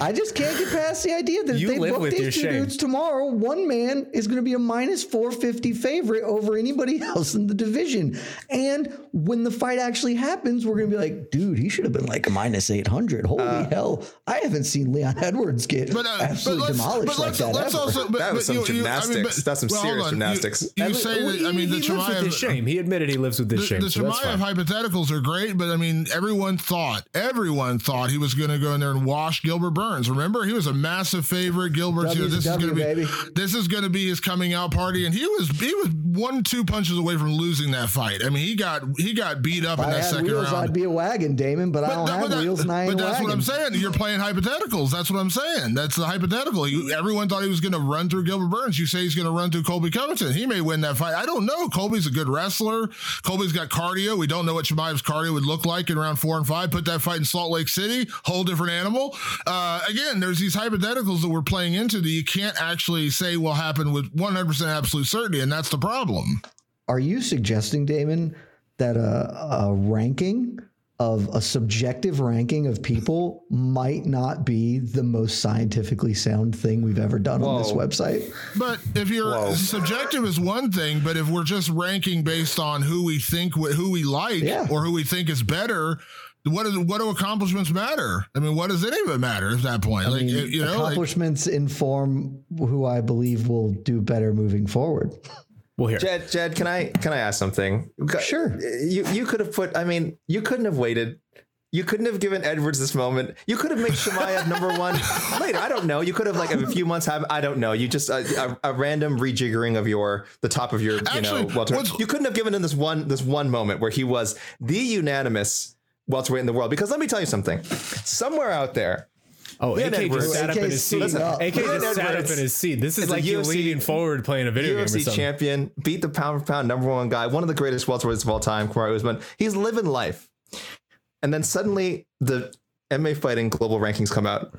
I just can't get past the idea that if You they live book with your these two shame. dudes tomorrow, one man is going to be a minus 450 favorite over anybody else in the division. And when the fight actually happens, we're going to be like, dude, he should have been like a minus 800. Holy hell. I haven't seen Leon Edwards get But, uh, absolutely but let's, demolished but like let's, that. let's ever. also, but, That was but some you- you- I mean, gymnastics. but- That's some well, hold serious on. gymnastics. You, you And say well, that, I he- mean, the he lives with his Chimaev, shame. He admitted he lives with this the, shame. the so that's Chimaev fine. hypotheticals are great, but I mean, everyone thought, everyone thought he was going to go in there and wash Gilbert Burns. Remember, he was a massive favorite. Gilbert's, you know, this is going to be, baby. this is going to be his coming out party, and he was, he was one, two punches away from losing that fight. I mean, he got, he got beat up If in that second wheels, round. I'd be a wagon, Damon, but, I don't that- have that- wheels and I ain't but that's wagon. what I'm saying. You're playing hypotheticals. That's what I'm saying. That's the hypothetical. You, everyone thought he was going to run through Gilbert Burns. You say he's going to run through Colby Covington. He may win that fight. I don't know. Colby's a good wrestler. Colby's got cardio. We don't know what Chimaev's cardio would look like in round four and five. Put that fight in Salt Lake City, whole different animal. Uh, Uh, again, there's these hypotheticals that we're playing into that you can't actually say will happen with 100% absolute certainty, and that's the problem. Are you suggesting, Damon, that a, a ranking of a subjective ranking of people might not be the most scientifically sound thing we've ever done on this website? But if you're Whoa. subjective is one thing, but if we're just ranking based on who we think who we like Yeah. or who we think is better, what is what do accomplishments matter? I mean, what does any of it matter at that point? like you know, like, accomplishments inform who I believe will do better moving forward. Well, here. Jed, Jed, can I can I ask something? Sure. You you could have put. I mean, you couldn't have waited. You couldn't have given Edwards this moment. You could have made Chimaev number one later. I don't know. You could have like a few months have. I don't know. You just a, a, a random rejiggering of your the top of your you Actually, know welterweight. what's- You couldn't have given him this one this one moment where he was the unanimous welterweight in the world. Because let me tell you something. Somewhere out there, Oh, Leon AK Edwards. just sat up in his seat. suiting up. AK Leon just sat up in his seat. This is is like you UFC leaning forward playing a video game or UFC something. champion, beat the pound for pound number one guy, one of the greatest welterweights of all time, Kamaru Usman. He's living life. And then suddenly the MMA fighting global rankings come out.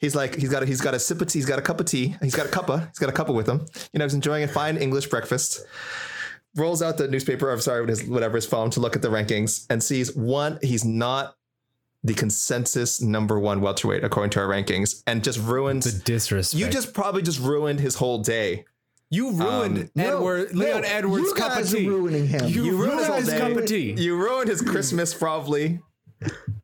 He's like, he's got a, he's got a sip of tea, he's got a cup of tea, he's got a cuppa, he's got a cuppa with him. You know, he's enjoying a fine English breakfast. Rolls out the newspaper, or sorry, with his whatever his phone to look at the rankings and sees one, he's not the consensus number one welterweight according to our rankings, and just ruins The disrespect. you just probably just ruined his whole day. you ruined Um, Edward no, Leon Edwards' you cup of guys are tea. ruining him. You, You ruined ruined his his cup of tea. You ruined his Christmas, probably.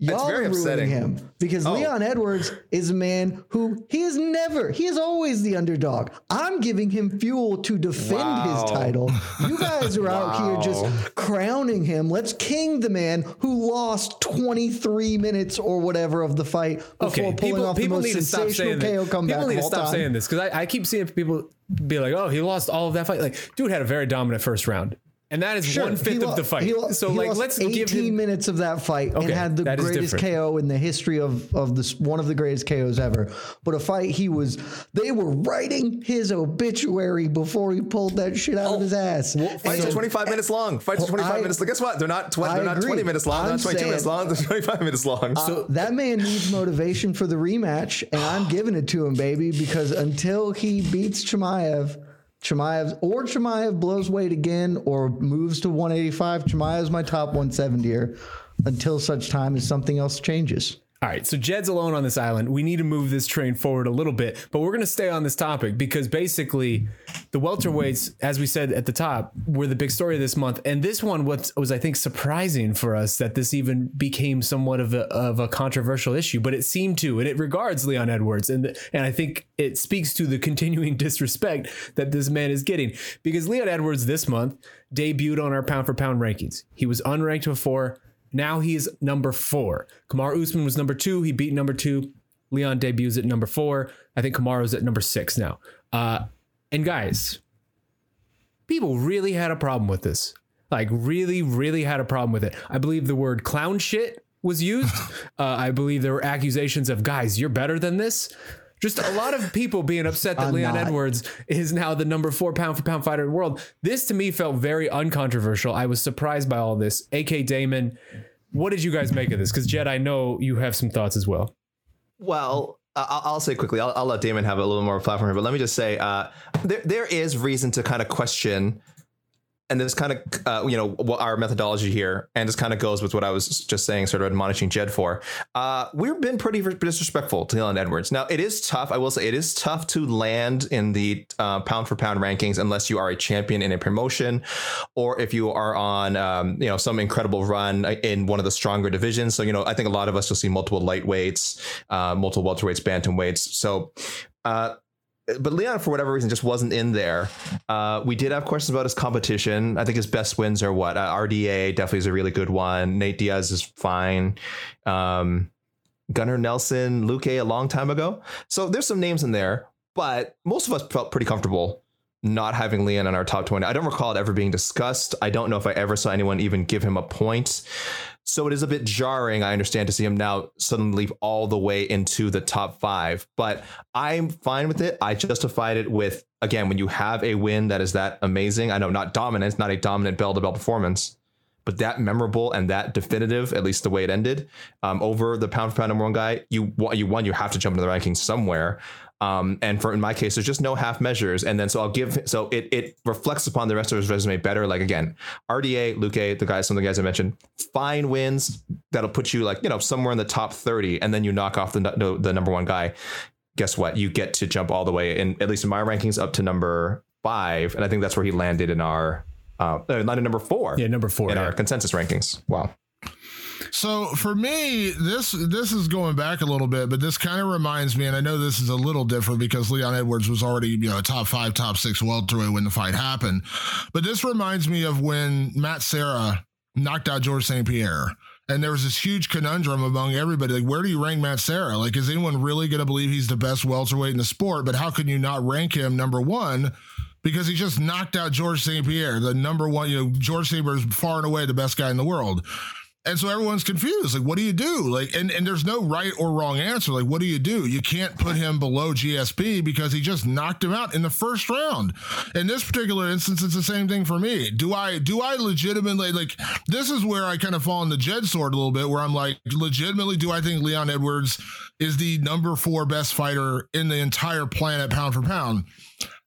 Y'all very are ruining upsetting. him because Oh. Leon Edwards is a man who he is never, he is always the underdog. I'm giving him fuel to defend Wow. his title. You guys are out here just crowning him. Let's king the man who lost 23 minutes or whatever of the fight before Okay, pulling people, off the people most to stop sensational KO comeback People need to stop time. saying this because I, I keep seeing people be like, "Oh, he lost all of that fight." Like, dude had a very dominant first round, and that is Sure, one he fifth lo- of the fight. he lo- so, he like, lost let's 18 give him. minutes of that fight and had the greatest. KO in the history of of this one of the greatest KOs ever. But a fight he was they were writing his obituary before he pulled that shit out of oh, his ass. Fights are 25 minutes long. Fights are 25 I- minutes. Guess what? They're not. Tw- I they're not agree. 20 minutes long. They're not 22 minutes long. They're 25 minutes long. So that man needs motivation for the rematch, and I'm giving it to him, baby, because until he beats Chimaev, Chimaev or Chimaev blows weight again or moves to 185, Chimaev's my top 170er until such time as something else changes. All right, so Jed's alone on this island. We need to move this train forward a little bit, but we're going to stay on this topic because basically, the welterweights, as we said at the top, were the big story of this month. And this one was, was I think, surprising for us that this even became somewhat of a, of a controversial issue, but it seemed to, and it regards Leon Edwards, and and I think it speaks to the continuing disrespect that this man is getting because Leon Edwards this month debuted on our pound for pound rankings. He was unranked before. Now he is number four. Kamaru Usman was number two. He beat number two. Leon debuts at number four. I think Kamaru's at number six now. Uh, and guys, people really had a problem with this. Like, really, really had a problem with it. I believe the word clown shit was used. uh, I believe there were accusations of, guys, you're better than this. Just a lot of people being upset that I'm Leon not. Edwards is now the number four pound for pound fighter in the world. This to me felt very uncontroversial. I was surprised by all this. AK Damon, what did you guys make of this? Because Jed, I know you have some thoughts as well. Well, I- I'll, I'll say quickly. I'll, I'll let Damon have a little more platform here, but let me just say, uh, there there is reason to kind of question and this kind of uh, you know our methodology here, and this kind of goes with what I was just saying, sort of admonishing Jed for. Uh, we've been pretty disrespectful to Leon Edwards. Now it is tough. I will say it is tough to land in the uh, pound for pound rankings unless you are a champion in a promotion, or if you are on um, you know some incredible run in one of the stronger divisions. So you know I think a lot of us will see multiple lightweights, uh, multiple welterweights, bantamweights. So. Uh, but Leon, for whatever reason, just wasn't in there. Uh, we did have questions about his competition. I think his best wins are what uh, RDA definitely is a really good one. Nate Diaz is fine. Um, Gunnar Nelson, Luque a long time ago. So there's some names in there, but most of us felt pretty comfortable not having Leon in our top 20. I don't recall it ever being discussed. I don't know if I ever saw anyone even give him a point. So it is a bit jarring, I understand, to see him now suddenly leap all the way into the top five. But I'm fine with it. I justified it with, again, when you have a win that is that amazing. I know not dominant, not a dominant bell to bell performance, but that memorable and that definitive, at least the way it ended, um, over the pound for pound number one guy, you, you won, you have to jump into the rankings somewhere. Um, and for in my case, there's just no half measures. And then so I'll give so it it reflects upon the rest of his resume better. Like again, RDA, Luque, the guys, some of the guys I mentioned, fine wins that'll put you like you know somewhere in the top 30, and then you knock off the the, the number one guy. Guess what? You get to jump all the way in at least in my rankings up to number five, and I think that's where he landed in our uh, landed number four. Yeah, number four in yeah. our consensus rankings. Wow. So for me, this this is going back a little bit, but this kind of reminds me, and I know this is a little different because Leon Edwards was already you know top five, top six welterweight when the fight happened, but this reminds me of when Matt Serra knocked out George St. Pierre. And there was this huge conundrum among everybody. Like, where do you rank Matt Serra? Like, is anyone really going to believe he's the best welterweight in the sport? But how can you not rank him number one? Because he just knocked out George St. Pierre, the number one, you know, George St. Pierre is far and away the best guy in the world. And so everyone's confused. Like, what do you do? Like, and, and there's no right or wrong answer. Like, what do you do? You can't put him below GSP because he just knocked him out in the first round. In this particular instance, it's the same thing for me. Do I do I legitimately like this is where I kind of fall on the Jed sword a little bit, where I'm like, legitimately, do I think Leon Edwards is the number four best fighter in the entire planet pound for pound?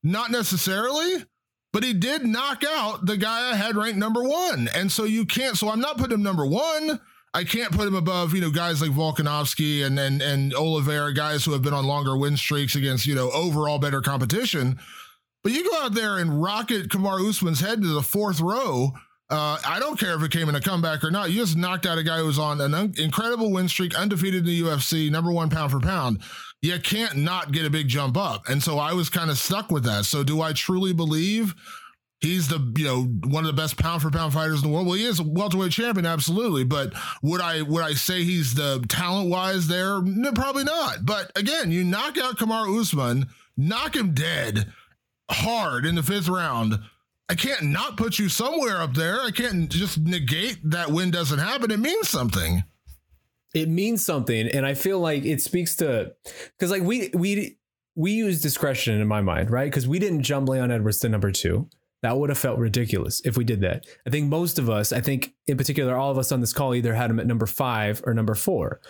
Not necessarily. But he did knock out the guy I had ranked number one. And so you can't, so I'm not putting him number one. I can't put him above, you know, guys like Volkanovski and and and Oliveira, guys who have been on longer win streaks against, you know, overall better competition. But you go out there and rocket Kamaru Usman's head to the fourth row. Uh, I don't care if it came in a comeback or not. You just knocked out a guy who was on an un- incredible win streak, undefeated in the UFC, number one pound for pound you can't not get a big jump up. And so I was kind of stuck with that. So do I truly believe he's the, you know, one of the best pound for pound fighters in the world? Well, he is a welterweight champion, absolutely. But would I would I say he's the talent wise there? No, probably not. But again, you knock out Kamaru Usman, knock him dead hard in the fifth round. I can't not put you somewhere up there. I can't just negate that win doesn't happen. It means something it means something and i feel like it speaks to because like we we we use discretion in my mind right? Because we didn't jump leon edwards to number two. That would have felt ridiculous if we did that. I think most of us i think in particular all of us on this call either had him at number five or number four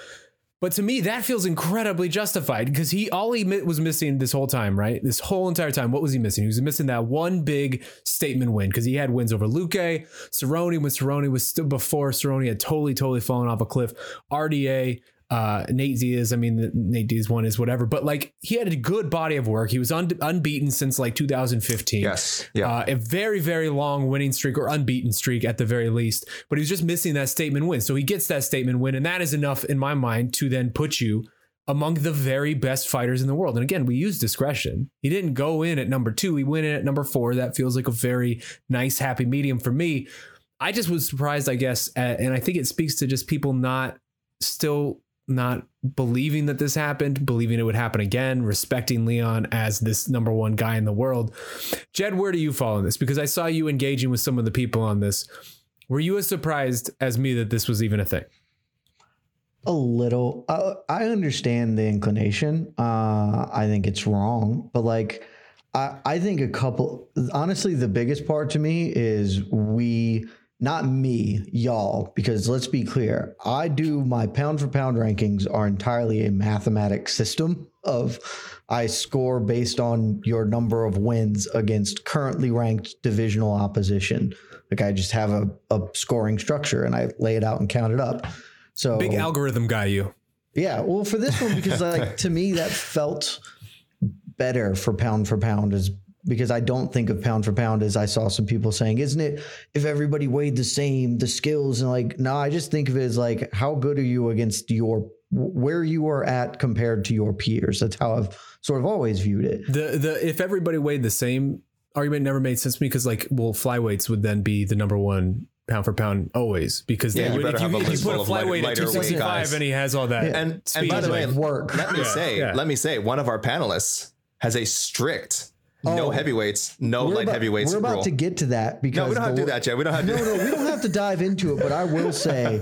but to me, that feels incredibly justified because he all he was missing this whole time, right? This whole entire time, what was he missing? He was missing that one big statement win because he had wins over Luque, Cerrone when Cerrone was still before Cerrone had totally, totally fallen off a cliff. RDA, uh, Nate Diaz, I mean, Nate Diaz one is whatever, but like he had a good body of work. He was un- unbeaten since like 2015. Yes. Yeah. Uh, a very, very long winning streak or unbeaten streak at the very least, but he was just missing that statement win. So he gets that statement win, and that is enough in my mind to then put you among the very best fighters in the world. And again, we use discretion. He didn't go in at number two, he went in at number four. That feels like a very nice, happy medium for me. I just was surprised, I guess, at, and I think it speaks to just people not still not believing that this happened, believing it would happen again, respecting Leon as this number one guy in the world. Jed, where do you fall in this? Because I saw you engaging with some of the people on this. Were you as surprised as me that this was even a thing? A little. Uh, I understand the inclination. Uh, I think it's wrong, but like, I, I think a couple. Honestly, the biggest part to me is we not me, y'all, because let's be clear, I do my pound for pound rankings are entirely a mathematic system of I score based on your number of wins against currently ranked divisional opposition. Like I just have a, a scoring structure and I lay it out and count it up. So Big algorithm guy, you. yeah, well, for this one, because like to me that felt better for pound for pound is because I don't think of pound for pound as I saw some people saying, isn't it? If everybody weighed the same, the skills and like, no, I just think of it as like, how good are you against your where you are at compared to your peers? That's how I've sort of always viewed it. The the if everybody weighed the same argument never made sense to me because like well flyweights would then be the number one pound for pound always because Yeah, then you if better have a if you put a full of lighter- flyweight at 265 and he has all that Yeah. And and by the way, work. let me Yeah, say, yeah. let me say, one of our panelists has a strict no Oh. heavyweights, no light about, heavyweights we're about rule. to get to that because no, we don't have to do that, yet. We don't have to. No, no, we don't have to dive into it, but I will say,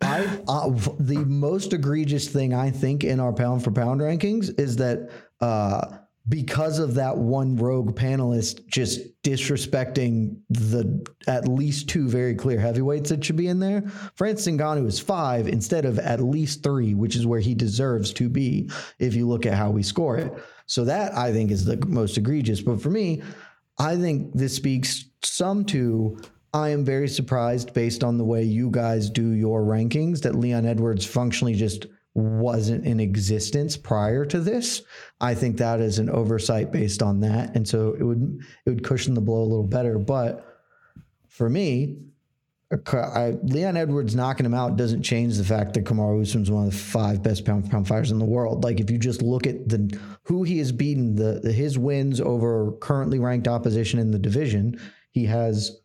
I uh, the most egregious thing I think in our pound for pound rankings is that uh, because of that one rogue panelist just disrespecting the at least two very clear heavyweights that should be in there, Francis Ngannou is five instead of at least three, which is where he deserves to be if you look at how we score it. So that I think is the most egregious. But for me, I think this speaks some to I am very surprised based on the way you guys do your rankings that Leon Edwards functionally just wasn't in existence prior to this. I think that is an oversight based on that. And so it would it would cushion the blow a little better. But for me, I, Leon Edwards knocking him out doesn't change the fact that Kamaru Usman's one of the five best pound pound fighters in the world. Like if you just look at the who he has beaten, the, the his wins over currently ranked opposition in the division, he has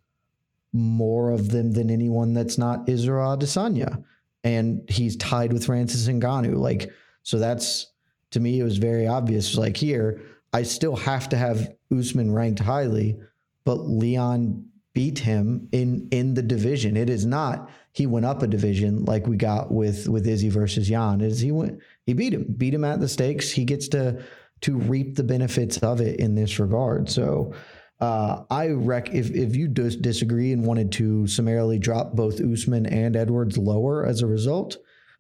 more of them than anyone that's not Israel Adesanya, and he's tied with Francis Ngannou. Like so, that's to me it was very obvious. Like here, I still have to have Usman ranked highly, but Leon beat him in in the division. It is not he went up a division like we got with with Izzy versus Jan. Is he went he beat him, beat him at the stakes. He gets to to reap the benefits of it in this regard. So uh, I rec if if you dis- disagree and wanted to summarily drop both Usman and Edwards lower as a result,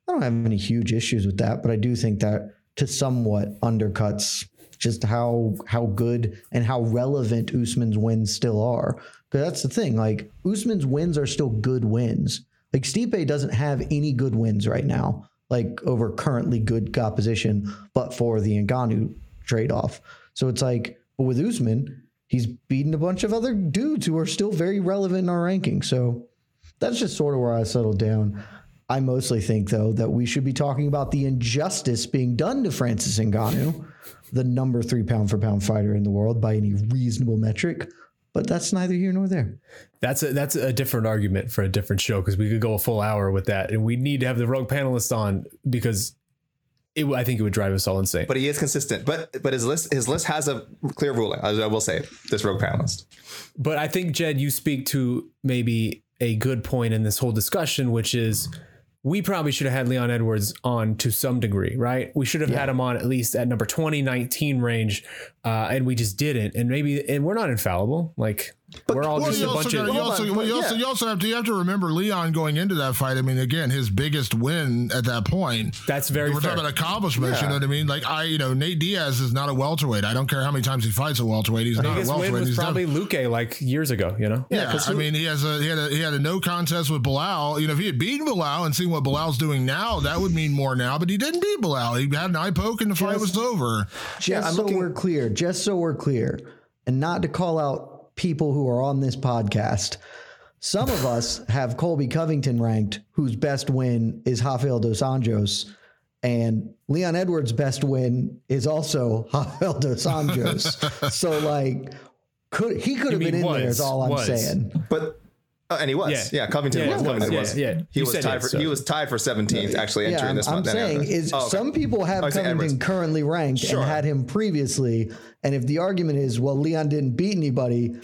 I don't have any huge issues with that. But I do think that to somewhat undercuts just how how good and how relevant Usman's wins still are. Because that's the thing. Like Usman's wins are still good wins. Like Stipe doesn't have any good wins right now, like over currently good opposition, but for the Ngannou trade off. So it's like, but with Usman, he's beaten a bunch of other dudes who are still very relevant in our rankings. So that's just sort of where I settled down. I mostly think, though, that we should be talking about the injustice being done to Francis Ngannou, the number three pound for pound fighter in the world by any reasonable metric. But that's neither here nor there. That's a that's a different argument for a different show because we could go a full hour with that, and we need to have the rogue panelists on because it, I think it would drive us all insane. But he is consistent. But but his list his list has a clear ruling. I, I will say this rogue panelist. But I think Jed, you speak to maybe a good point in this whole discussion, which is we probably should have had Leon Edwards on to some degree, right? We should have had him on at least at number 20, 19 range, uh, and we just didn't. And maybe, and we're not infallible. Like we're all Well, just a bunch gotta- of. you, also, on, well, you, but also, yeah. you also have to you have to remember Leon going into that fight. I mean, again, his biggest win at that point. That's very We're fair. talking about accomplishments. You know what I mean? Like I, you know, Nate Diaz is not a welterweight. I don't care how many times he fights a welterweight. He's not a biggest welterweight. win was He's probably never- Luque like years ago, you know? Yeah, I mean, he has a he had a he had a no contest with Belal. You know, if he had beaten Belal and seen what Belal's doing now, that would mean more now. But he didn't beat Belal. He had an eye poke and the fight was over. Just I'm so looking- we're clear, just so we're clear, and not to call out people who are on this podcast. Some of us have Colby Covington ranked, whose best win is Rafael dos Anjos, and Leon Edwards' best win is also Rafael dos Anjos. so, like, could he could have been in there? Is all I'm was. saying. But uh, and he was. Yeah. Yeah, Covington Yeah, was. was. Covington Yeah, was. yeah. He You was tied yes, for so- he was tied for 17th actually Yeah, entering I'm, this I'm month. saying is Oh, okay. some people have Oh, Covington Edwards. currently ranked Sure. and had him previously, and if the argument is well, Leon didn't beat anybody.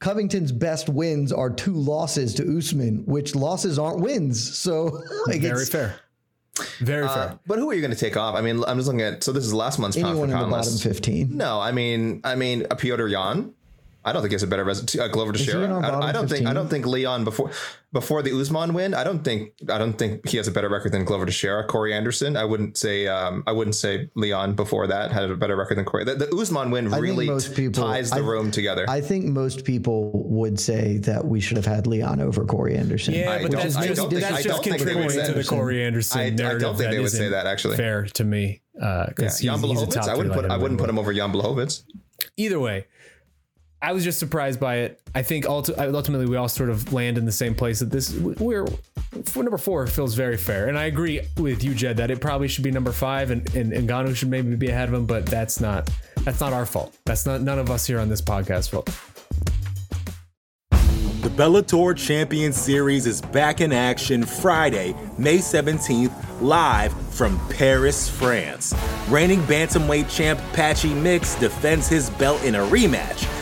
Covington's best wins are two losses to Usman, which losses aren't wins. So, like, Very it's fair. Very Uh, fair. but who are you going to take off? I mean, I'm just looking at. So this is last month's pound anyone for in the pound bottom 15. No, I mean, I mean, a Petr Yan. I don't think he has a better res- uh, Glover he Teixeira. I, I don't think I don't think Leon before before the Usman win. I don't think I don't think he has a better record than Glover Teixeira. Corey Anderson. I wouldn't say um, I wouldn't say Leon before that had a better record than Corey. The, the Usman win think really most people- ties the I- room together. I think most people would say that we should have had Leon over Corey Anderson. Yeah, I but don't- that's I just, don't think- that's I just don't think they would contributing say to the Corey Anderson I- I don't think that they would say that, actually. fair to me. Uh, yeah, because Jan he's, he's Blachowicz. I wouldn't put I wouldn't put him over Jan Blachowicz. Either way, I was just surprised by it. I think ulti- ultimately we all sort of land in the same place that this we're number four feels very fair, and I agree with you, Jed, that it probably should be number five, and and Ngannou should maybe be ahead of him, but that's not that's not our fault. That's not none of us here on this podcast fault. The Bellator Champion Series is back in action Friday, May 17th, live from Paris, France. Reigning bantamweight champ Patchy Mix defends his belt in a rematch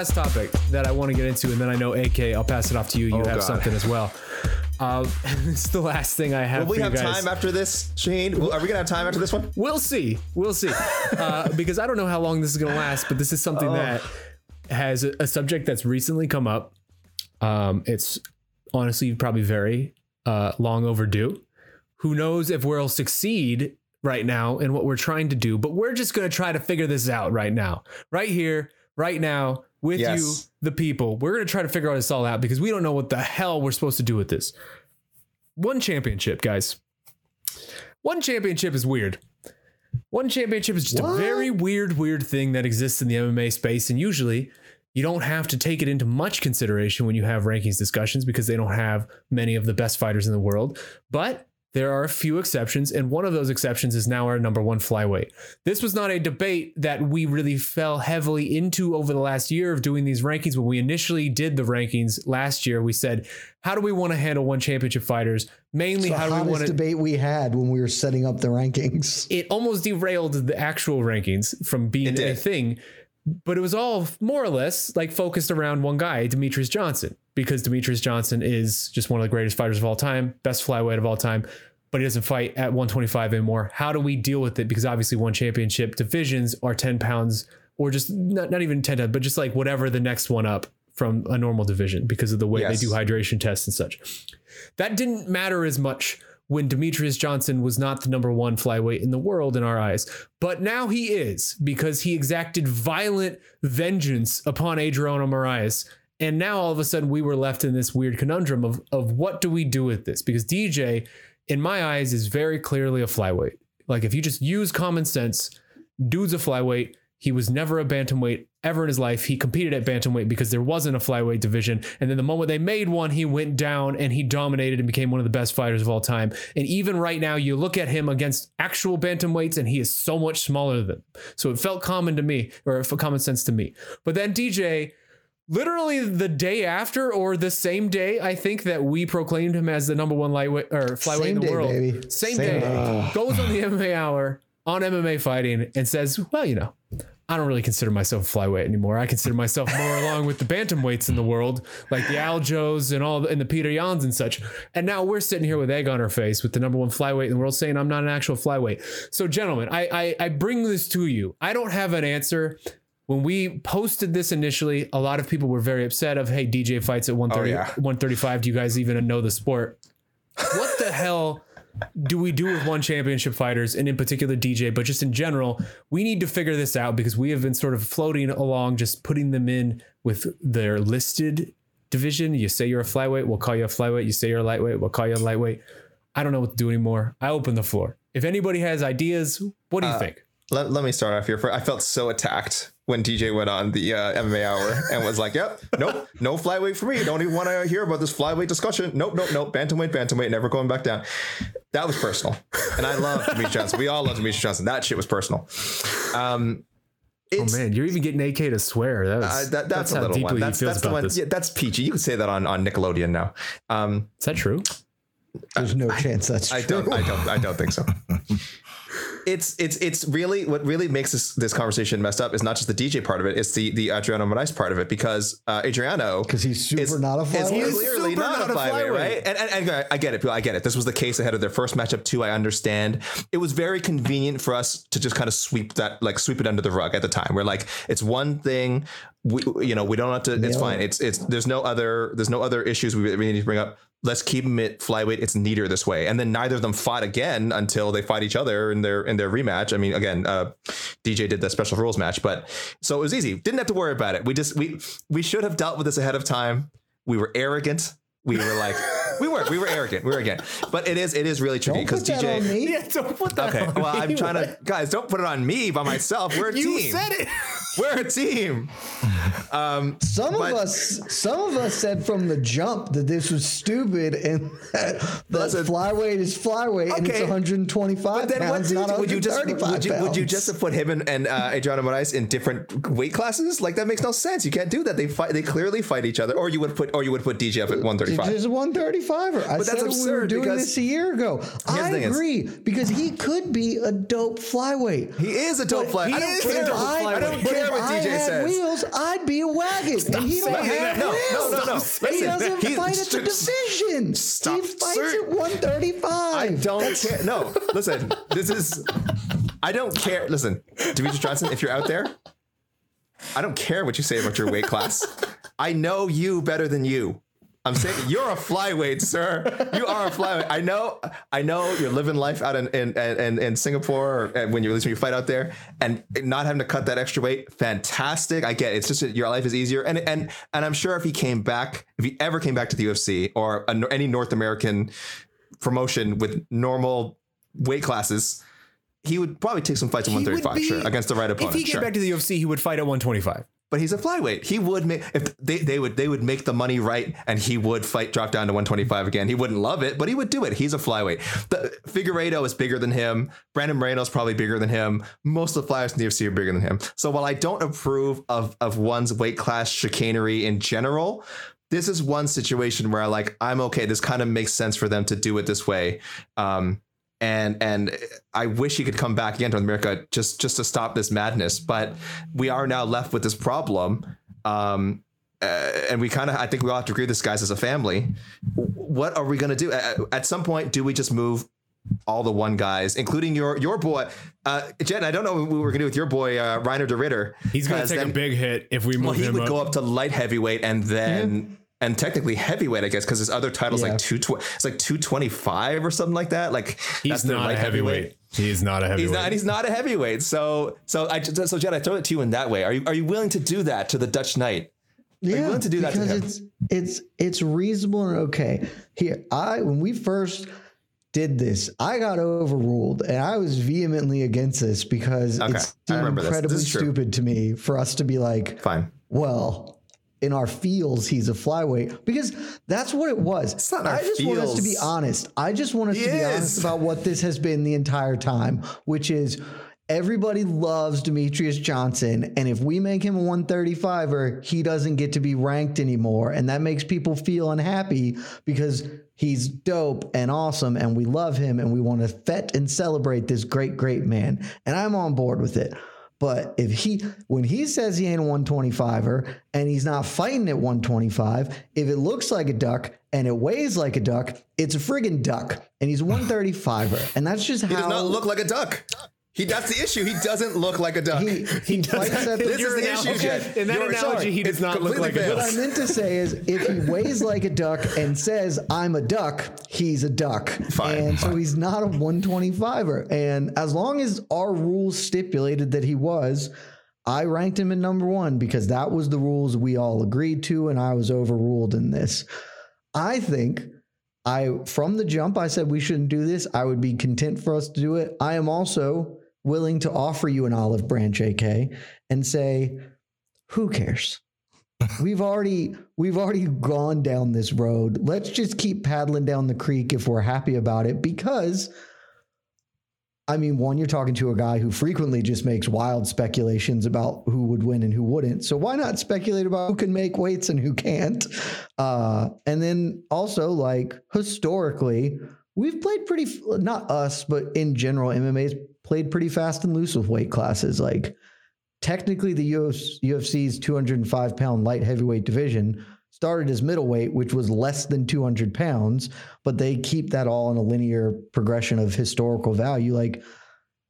Last topic that I want to get into, and then I know AK, I'll pass it off to you. You Oh, have God. something as well. Uh, it's the last thing I have Will we have time after this, Shane? Will- Are we gonna have time after this one? We'll see. We'll see. Uh, because I don't know how long this is going to last, but this is something Oh. that has a, a subject that's recently come up. Um, it's honestly probably very uh, long overdue. Who knows if we'll succeed right now in what we're trying to do, but we're just going to try to figure this out right now, right here, right now, with Yes. you, the people. We're going to try to figure all this all out because we don't know what the hell we're supposed to do with this. One championship, guys. One championship is weird. One championship is just a very weird, weird thing that exists in the MMA space. And usually you don't have to take it into much consideration when you have rankings discussions because they don't have many of the best fighters in the world. But there are a few exceptions, and one of those exceptions is now our number one flyweight. This was not a debate that we really fell heavily into over the last year of doing these rankings. When we initially did the rankings last year, we said, how do we want to handle one championship fighters? Mainly, the how do we want to debate we had when we were setting up the rankings. it almost derailed the actual rankings from being a thing. But it was all more or less like focused around one guy, Demetrious Johnson, because Demetrious Johnson is just one of the greatest fighters of all time, best flyweight of all time, but he doesn't fight at 125 anymore. How do we deal with it? Because obviously, one championship divisions are 10 pounds or just not, not even 10 pounds, but just like whatever the next one up from a normal division because of the way Yes. they do hydration tests and such. That didn't matter as much when Demetrious Johnson was not the number one flyweight in the world in our eyes. But now he is because he exacted violent vengeance upon Adriano Moraes. And now all of a sudden we were left in this weird conundrum of, of what do we do with this? Because DJ, in my eyes, is very clearly a flyweight. Like if you just use common sense, dude's a flyweight. He was never a bantamweight ever in his life. He competed at bantamweight because there wasn't a flyweight division. And then the moment they made one, he went down and he dominated and became one of the best fighters of all time. And even right now, you look at him against actual bantamweights and he is so much smaller than them. So it felt common to me, or for common sense to me. But then DJ, literally the day after or the same day, I think that we proclaimed him as the number one lightweight or flyweight Same in the day, world. baby. Same, Same day. day. Ah. Goes on the MMA hour on MMA fighting and says, well, you know, I don't really consider myself a flyweight anymore. I consider myself more along with the bantamweights in the world, like the Aljos and all and the Petr Yans and such. And now we're sitting here with egg on our face with the number one flyweight in the world saying I'm not an actual flyweight. So, gentlemen, I, I, I bring this to you. I don't have an answer. When we posted this initially, a lot of people were very upset of, hey, DJ fights at 130, Oh, yeah. 135. Do you guys even know the sport? What the hell do we do with one championship fighters and in particular DJ, but just in general, we need to figure this out because we have been sort of floating along, just putting them in with their listed division. You say you're a flyweight, we'll call you a flyweight. You say you're a lightweight, we'll call you a lightweight. I don't know what to do anymore. I open the floor. If anybody has ideas, what do you uh, think? Let, let me start off here. For I felt so attacked when DJ went on the uh, MMA Hour and was like, "Yep, nope, no flyweight for me. Don't even want to hear about this flyweight discussion. Nope, nope, nope. Bantamweight, bantamweight, never going back down." That was personal, and I love Demetrious Johnson. We all love Demetrious Johnson. That shit was personal. Um, Oh man, you're even getting AK to swear. That was, uh, that, that's, a little one. That's, that's the one. this. Yeah, that's peachy. You can say that on, on Nickelodeon now. Um, Is that true? There's no chance that's I true. don't. I don't. I don't think so. It's it's it's really what really makes this this conversation messed up is not just the DJ part of it. It's the the Adriano Moraes part of it because uh, Adriano because he's super is, not a is flyweight. clearly super not, not a flyweight, flyweight. right? And, and, and I get it. I get it. This was the case ahead of their first matchup too. I understand. It was very convenient for us to just kind of sweep that, like sweep it under the rug at the time. We're like, it's one thing. We, you know, we don't have to. It's Nailed fine. It's it's. There's no other. There's no other issues we really need to bring up. Let's keep them at flyweight. It's neater this way. And then neither of them fought again until they fight each other in their in their rematch. I mean, again, uh, DJ did the special rules match, but so it was easy. Didn't have to worry about it. We just we we should have dealt with this ahead of time. We were arrogant. We were like we were we were arrogant. We were again. But it is it is really tricky because put on DJ. me. Yeah, don't put that. Okay, on well, I'm me. trying to guys. Don't put it on me by myself. We're a You team. said it. We're a team. Um, Some But- of us, some of us said from the jump that this was stupid and that, flyweight is flyweight and it's Okay. 125 But then pounds, not would you just would you, would you just have put him and, and uh, Adriano Moraes in different weight classes? Like that makes no sense. You can't do that. They fight. They clearly fight each other. Or you would put or you would put DJ up at one thirty It's five. a 135er. I But that's it, we were doing this a year ago. I thing is- agree because he could be a dope flyweight. He is a dope But fly. he I don't is care. I don't flyweight. Care if what I had says. wheels, I'd be a wagon. and he don't have. No, wheels. no, no, no. He doesn't he- fight at the division. Stop he fights saying- at 135. I don't care. No, listen. This is. I don't care. Listen, Demetrious Johnson, if you're out there, I don't care what you say about your weight class. I know you better than you. I'm saying you're a flyweight, sir. You are a flyweight. I know. I know you're living life out in in in, in Singapore, or when you at least when you fight out there, and not having to cut that extra weight. Fantastic. I get it. it's just that your life is easier, and and and I'm sure if he came back, if he ever came back to the UFC or a, any North American promotion with normal weight classes, he would probably take some fights at 135, be- sure, against the right opponent. If he came sure. back to the UFC, he would fight at 125. But he's a flyweight. He would make if they, they would they would make the money right, and he would fight drop down to 125 again. He wouldn't love it, but he would do it. He's a flyweight. The Figueiredo is bigger than him. Brandon Moreno's probably bigger than him. Most of the flyers in the UFC are bigger than him. So while I don't approve of of one's weight class chicanery in general. This is one situation where I like I'm okay. This kind of makes sense for them to do it this way. Um, and and I wish he could come back again to America just just to stop this madness. But we are now left with this problem, um, uh, and we kind of I think we all have to agree this guys as a family. What are we gonna do at, at some point? Do we just move? All the one guys, including your your boy, uh, Jen. I don't know what we were gonna do with your boy, uh, Reinier de Ridder. He's going to 'cause take then- a big hit if we move well, he him would up. go up to light heavyweight and then and technically heavyweight, I guess, because his other title's Yeah. like two tw- it's like two twenty five or something like that. Like He's that's their not a light heavyweight. He is not a heavyweight. He's not, and he's not a heavyweight. So, so I so Jed, I throw it to you in that way. Are you are you willing to do that to the Dutch Knight? Yeah, willing to do that to because him? it's it's it's reasonable and okay. Here, I when we first did this, I got overruled, and I was vehemently against this because Okay, it's I remember this. This incredibly stupid to me for us to be like, Fine. well, in our fields, he's a flyweight because that's what it was. It's not I just want us to be honest. I just want us He to be is. honest about what this has been the entire time, which is everybody loves Demetrious Johnson. And if we make him a 135er, he doesn't get to be ranked anymore. And that makes people feel unhappy because he's dope and awesome and we love him and we want to fet and celebrate this great, great man. And I'm on board with it. But if he, when he says he ain't a 125er and he's not fighting at 125, if it looks like a duck and it weighs like a duck, it's a friggin' duck. And he's a 135er. And that's just He how does not look like a duck. He that's the issue. He doesn't look like a duck. he, he fights at the This is the issue, Jed. In that You're- analogy, sorry, he does it's not look like completely a What. I meant to say is, if he weighs like a duck and says "I'm a duck," he's a duck, Fine, and so he's not a 125er. And as long as our rules stipulated that he was, I ranked him in number one because that was the rules we all agreed to, and I was overruled in this. I think I from the jump I said we shouldn't do this. I would be content for us to do it. I am also willing to offer you an olive branch, AK, and say, "Who cares? we've already we've already gone down this road. Let's just keep paddling down the creek if we're happy about it because." I mean, one, you're talking to a guy who frequently just makes wild speculations about who would win and who wouldn't. So why not speculate about who can make weights and who can't? Uh, and then also, like historically, we've played pretty, not us, but in general, MMA's played pretty fast and loose with weight classes. Like technically, the UFC's 205 pound light heavyweight division started as middleweight, which was less than 200 pounds, but they keep that all in a linear progression of historical value. Like,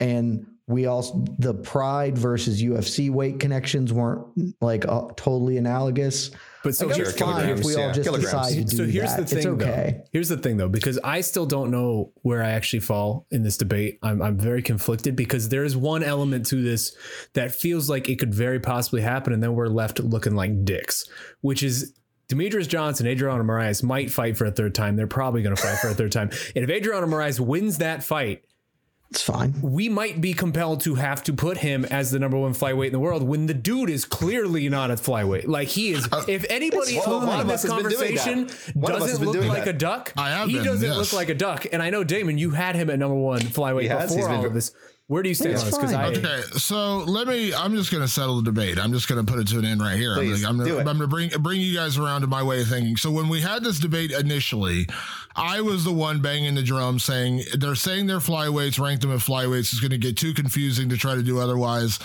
and we also, the Pride versus UFC weight connections weren't like uh, totally analogous. But so like, sure, fine if we all yeah, just kilograms. decide to do so here's that. the thing okay. though. Here's the thing though, because I still don't know where I actually fall in this debate. I'm I'm very conflicted because there is one element to this that feels like it could very possibly happen, and then we're left looking like dicks, which is Demetrious Johnson, Adriano Moraes might fight for a third time. They're probably going to fight for a third time. And if Adriano Moraes wins that fight, It's fine. we might be compelled to have to put him as the number one flyweight in the world when the dude is clearly not a flyweight. Like he is. Uh, if anybody It's fine. in this us has been doing that. conversation One of us has doesn't look like that. a duck, I have he been, doesn't yes. look like a duck. And I know Damon, you had him at number one flyweight He before He's been all of this. Where do you stand on this? Because I. Okay, so let me. I'm just going to settle the debate. I'm just going to put it to an end right here. Please, I'm, do gonna, it. I'm going to bring bring you guys around to my way of thinking. So when we had this debate initially, I was the one banging the drum, saying they're saying they're flyweights, rank them at flyweights is going to get too confusing to try to do otherwise.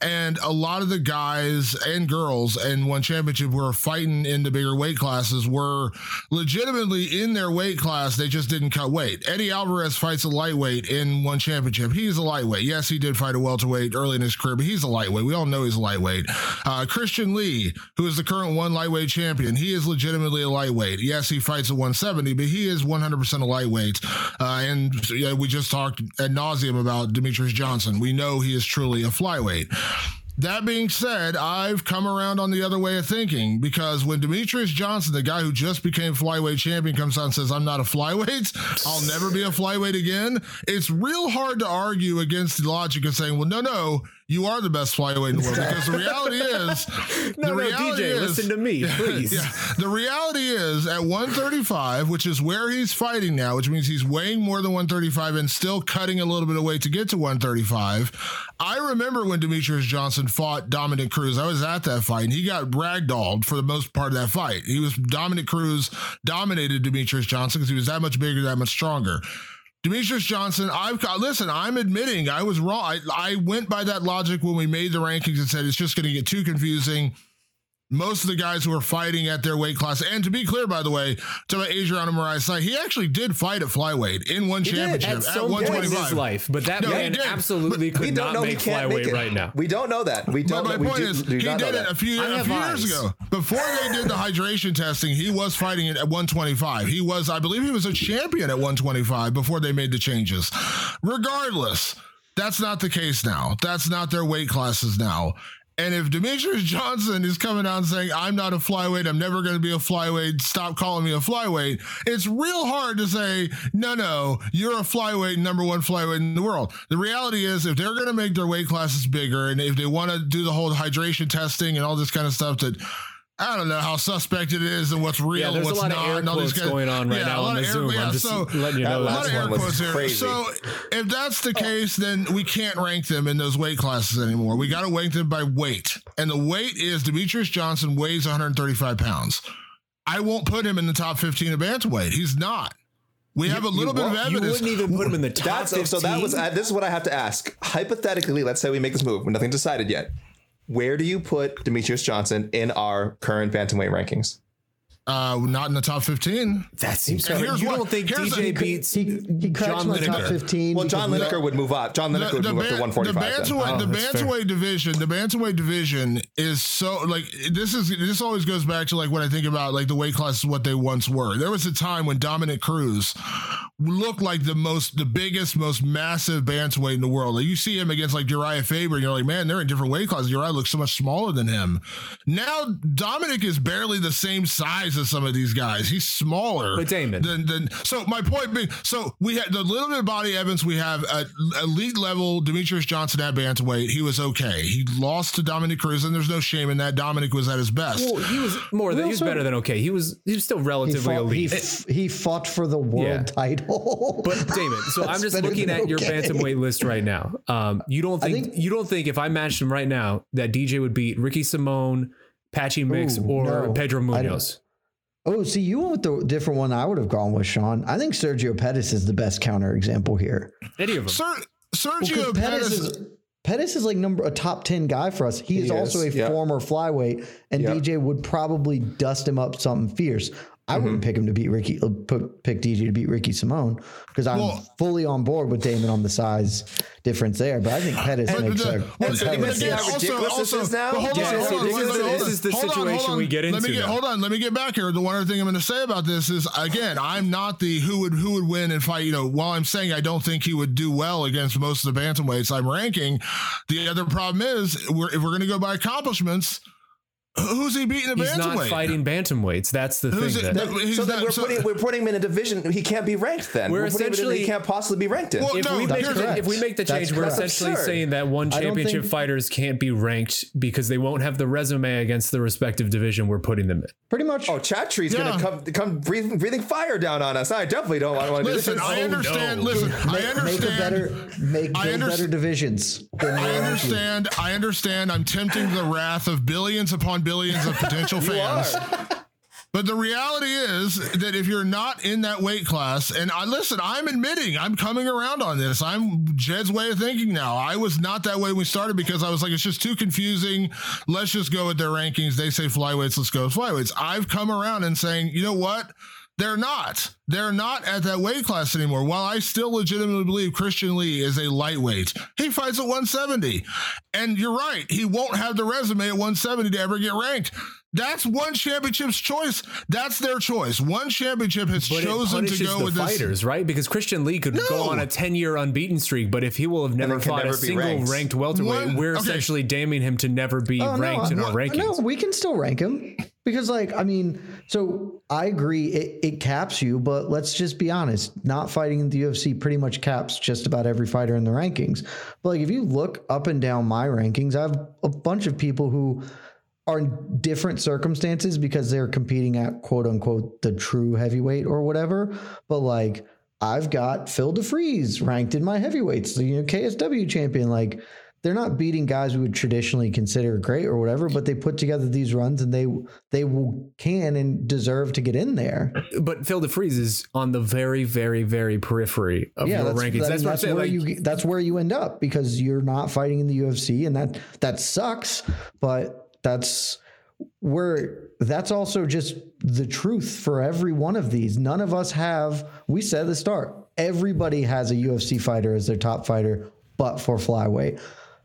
And a lot of the guys and girls in one championship were fighting in the bigger weight classes were legitimately in their weight class. They just didn't cut weight. Eddie Alvarez fights a lightweight in one championship. He's a lightweight. Yes, he did fight a welterweight early in his career, but he's a lightweight. We all know he's a lightweight. Uh, Christian Lee, who is the current one lightweight champion, he is legitimately a lightweight. Yes, he fights at 170, but he is 100% a lightweight. Uh, and we just talked ad nauseum about Demetrious Johnson. We know he is truly a flyweight. That being said, I've come around on the other way of thinking because when Demetrious Johnson, the guy who just became flyweight champion, comes out and says, I'm not a flyweight, I'll never be a flyweight again, it's real hard to argue against the logic of saying, well, no, no, you are the best flyweight in the world. Because the reality is, no, the no, reality DJ, is- listen to me, please. yeah. The reality is at 135, which is where he's fighting now, which means he's weighing more than 135 and still cutting a little bit of weight to get to 135. I remember when Demetrious Johnson fought Dominick Cruz. I was at that fight and he got ragdolled for the most part of that fight. He was Dominick Cruz dominated Demetrious Johnson because he was that much bigger, that much stronger. Demetrious Johnson, I've got, listen, I'm admitting I was wrong. I, I went by that logic when we made the rankings and said it's just going to get too confusing. Most of the guys who are fighting at their weight class, and to be clear, by the way, to about Adriano Moraes' side, he actually did fight at flyweight in one did. championship At at, some point 125. his life, but that No, man did. absolutely We could don't not know make he can't flyweight make right now. We don't know that. We don't. my know, we point do, is, do he did it that. a few, I a have few eyes. years ago. Before they did the hydration testing, he was fighting it at 125. He was, I believe, he was a champion at 125 before they made the changes. Regardless, that's not the case now. That's not their weight classes now. And if Demetrious Johnson is coming out and saying, I'm not a flyweight, I'm never going to be a flyweight, stop calling me a flyweight, it's real hard to say, no, no, you're a flyweight, number one flyweight in the world. The reality is, if they're going to make their weight classes bigger and if they want to do the whole hydration testing and all this kind of stuff that I don't know how suspect it is and what's real Yeah, and there's a what's lot of not. air and all these quotes kind- going on right Yeah, now on the air- Zoom. yeah, I'm just so- letting you know a that. lot last of air one was quotes here. crazy. So if that's the case, then we can't rank them in those weight classes anymore. We got to rank them by weight, and the weight is Demetrious Johnson weighs 135 pounds. I won't put him in the top 15 of bantamweight. He's not. We have a little bit of won't? You wouldn't even put him in the top That's 15. so. That was. Uh, this is what I have to ask. Hypothetically, let's say we make this move. But nothing decided yet. Where do you put Demetrious Johnson in our current bantamweight rankings? Uh, not in the top 15. that seems And so. here's You what- don't think here's DJ the- beats He, he cracks John my top 15. Well, John because- Lineker would move up. John Lineker would move up to ban- 145. The bantamweight, Oh, the bantamweight division, the bantamweight division is so like this is this always goes back to like when I think about like the weight classes what they once were. There was a time when Dominick Cruz looked like the most, the biggest, most massive bantamweight in the world. Like you see him against like Urijah Faber, and you're like, man, they're in different weight classes. Urijah looks so much smaller than him. Now Dominick is barely the same size as some of these guys. He's smaller. But Damon. than, than so my point being, so we had the little bit of body evidence we have at elite level. Demetrious Johnson at bantamweight, he was okay. He lost to Dominick Cruz, and there's no shame in that. Dominick was at his best. Well, he was more than he was better than okay. He was he was still He relatively fought, he, elite. f- he fought for the world Yeah. title. But Damon, so I'm just looking than at your okay. bantamweight list right now. Um, you don't think, think- you don't think if I matched him right now that DJ would beat Ricky Simón, Patchy Mix, Ooh, or no. Pedro I don't- Munoz? Oh, see, you went with the different one I would have gone with, Shaun. I think Sergio Pettis is the best counter example here. Any of them? Ser- Well, 'cause Sergio Pettis Pettis. is Pettis is like number a top ten guy for us. He, is, He also a is, yeah. former flyweight, and Yeah. DJ would probably dust him up something fierce. I Mm-hmm. wouldn't pick him to beat Ricky, uh, pick, pick DJ to beat Ricky Simón because I'm Well- fully on board with Damon on the size difference there. But I think Pettis But makes the- a well, And so you but can see again, how also- this also- is now? but hold on, Yeah, hold on, this hold is on, this is the hold on, situation hold on. we get Let into me get, hold on, let me get back here. The one other thing I'm going to say about this is again, I'm not the who would who would win and fight. You know, while I'm saying I don't think he would do well against most of the bantamweights I'm ranking, the other problem is we're, if we're going to go by accomplishments, who's he beating a He's bantamweight? not fighting bantamweights. That's the Who's thing. it- that- that- so then not- we're so- putting we're putting him in a division he can't be ranked. Then We're We're putting in essentially- he can't possibly be ranked in. Well, if no, we make the, if we make the That's change, we're correct. essentially Absurd. saying that one championship think- fighters can't be ranked because they won't have the resume against the respective division we're putting them in. pretty much. Oh, Chatri's Yeah. gonna come come breathing, breathing fire down on us. I definitely don't want to do Listen, this. I Oh, understand. no. Listen, I understand. make a better make I build underst- better divisions. I understand. I understand. I'm tempting the wrath of billions upon billions of potential fans. But the reality is that if you're not in that weight class, and I listen, I'm admitting I'm coming around on this. I'm Jed's way of thinking now. I was not that way when we started because I was like, it's just too confusing. Let's just go with their rankings. They say flyweights, let's go with flyweights. I've come around and saying, you know what? They're not. They're not at that weight class anymore. While I still legitimately believe Christian Lee is a lightweight, he fights at 170. And you're right, he won't have the resume at 170 to ever get ranked. That's one championship's choice. That's their choice. One championship has But chosen to punishes go the with this. fighters, right? Because Christian Lee could No. go on a 10 year unbeaten streak, but if he will have never then fought a never be single ranked. ranked welterweight, One- we're okay. essentially damning him to never be Oh, ranked in no, our no, rankings. No, we can still rank him because, like, I mean, so I agree it, it caps you, but let's just be honest. Not fighting in the UFC pretty much caps just about every fighter in the rankings. But like, if you look up and down my rankings, I have a bunch of people who are in different circumstances because they're competing at quote unquote the true heavyweight or whatever. But like, I've got Phil DeFries ranked in my heavyweights, the you know, KSW champion. Like, they're not beating guys we would traditionally consider great or whatever, but they put together these runs and they they will, can and deserve to get in there. But Phil DeFries is on the very, very, very periphery of yeah, your that's, rankings. that- That's, what I'm where Like, you that's where you end up because you're not fighting in the UFC, and that that sucks. But that's where that's also just the truth for every one of these. None of us have. We said at the start, everybody has a UFC fighter as their top fighter, but for flyweight.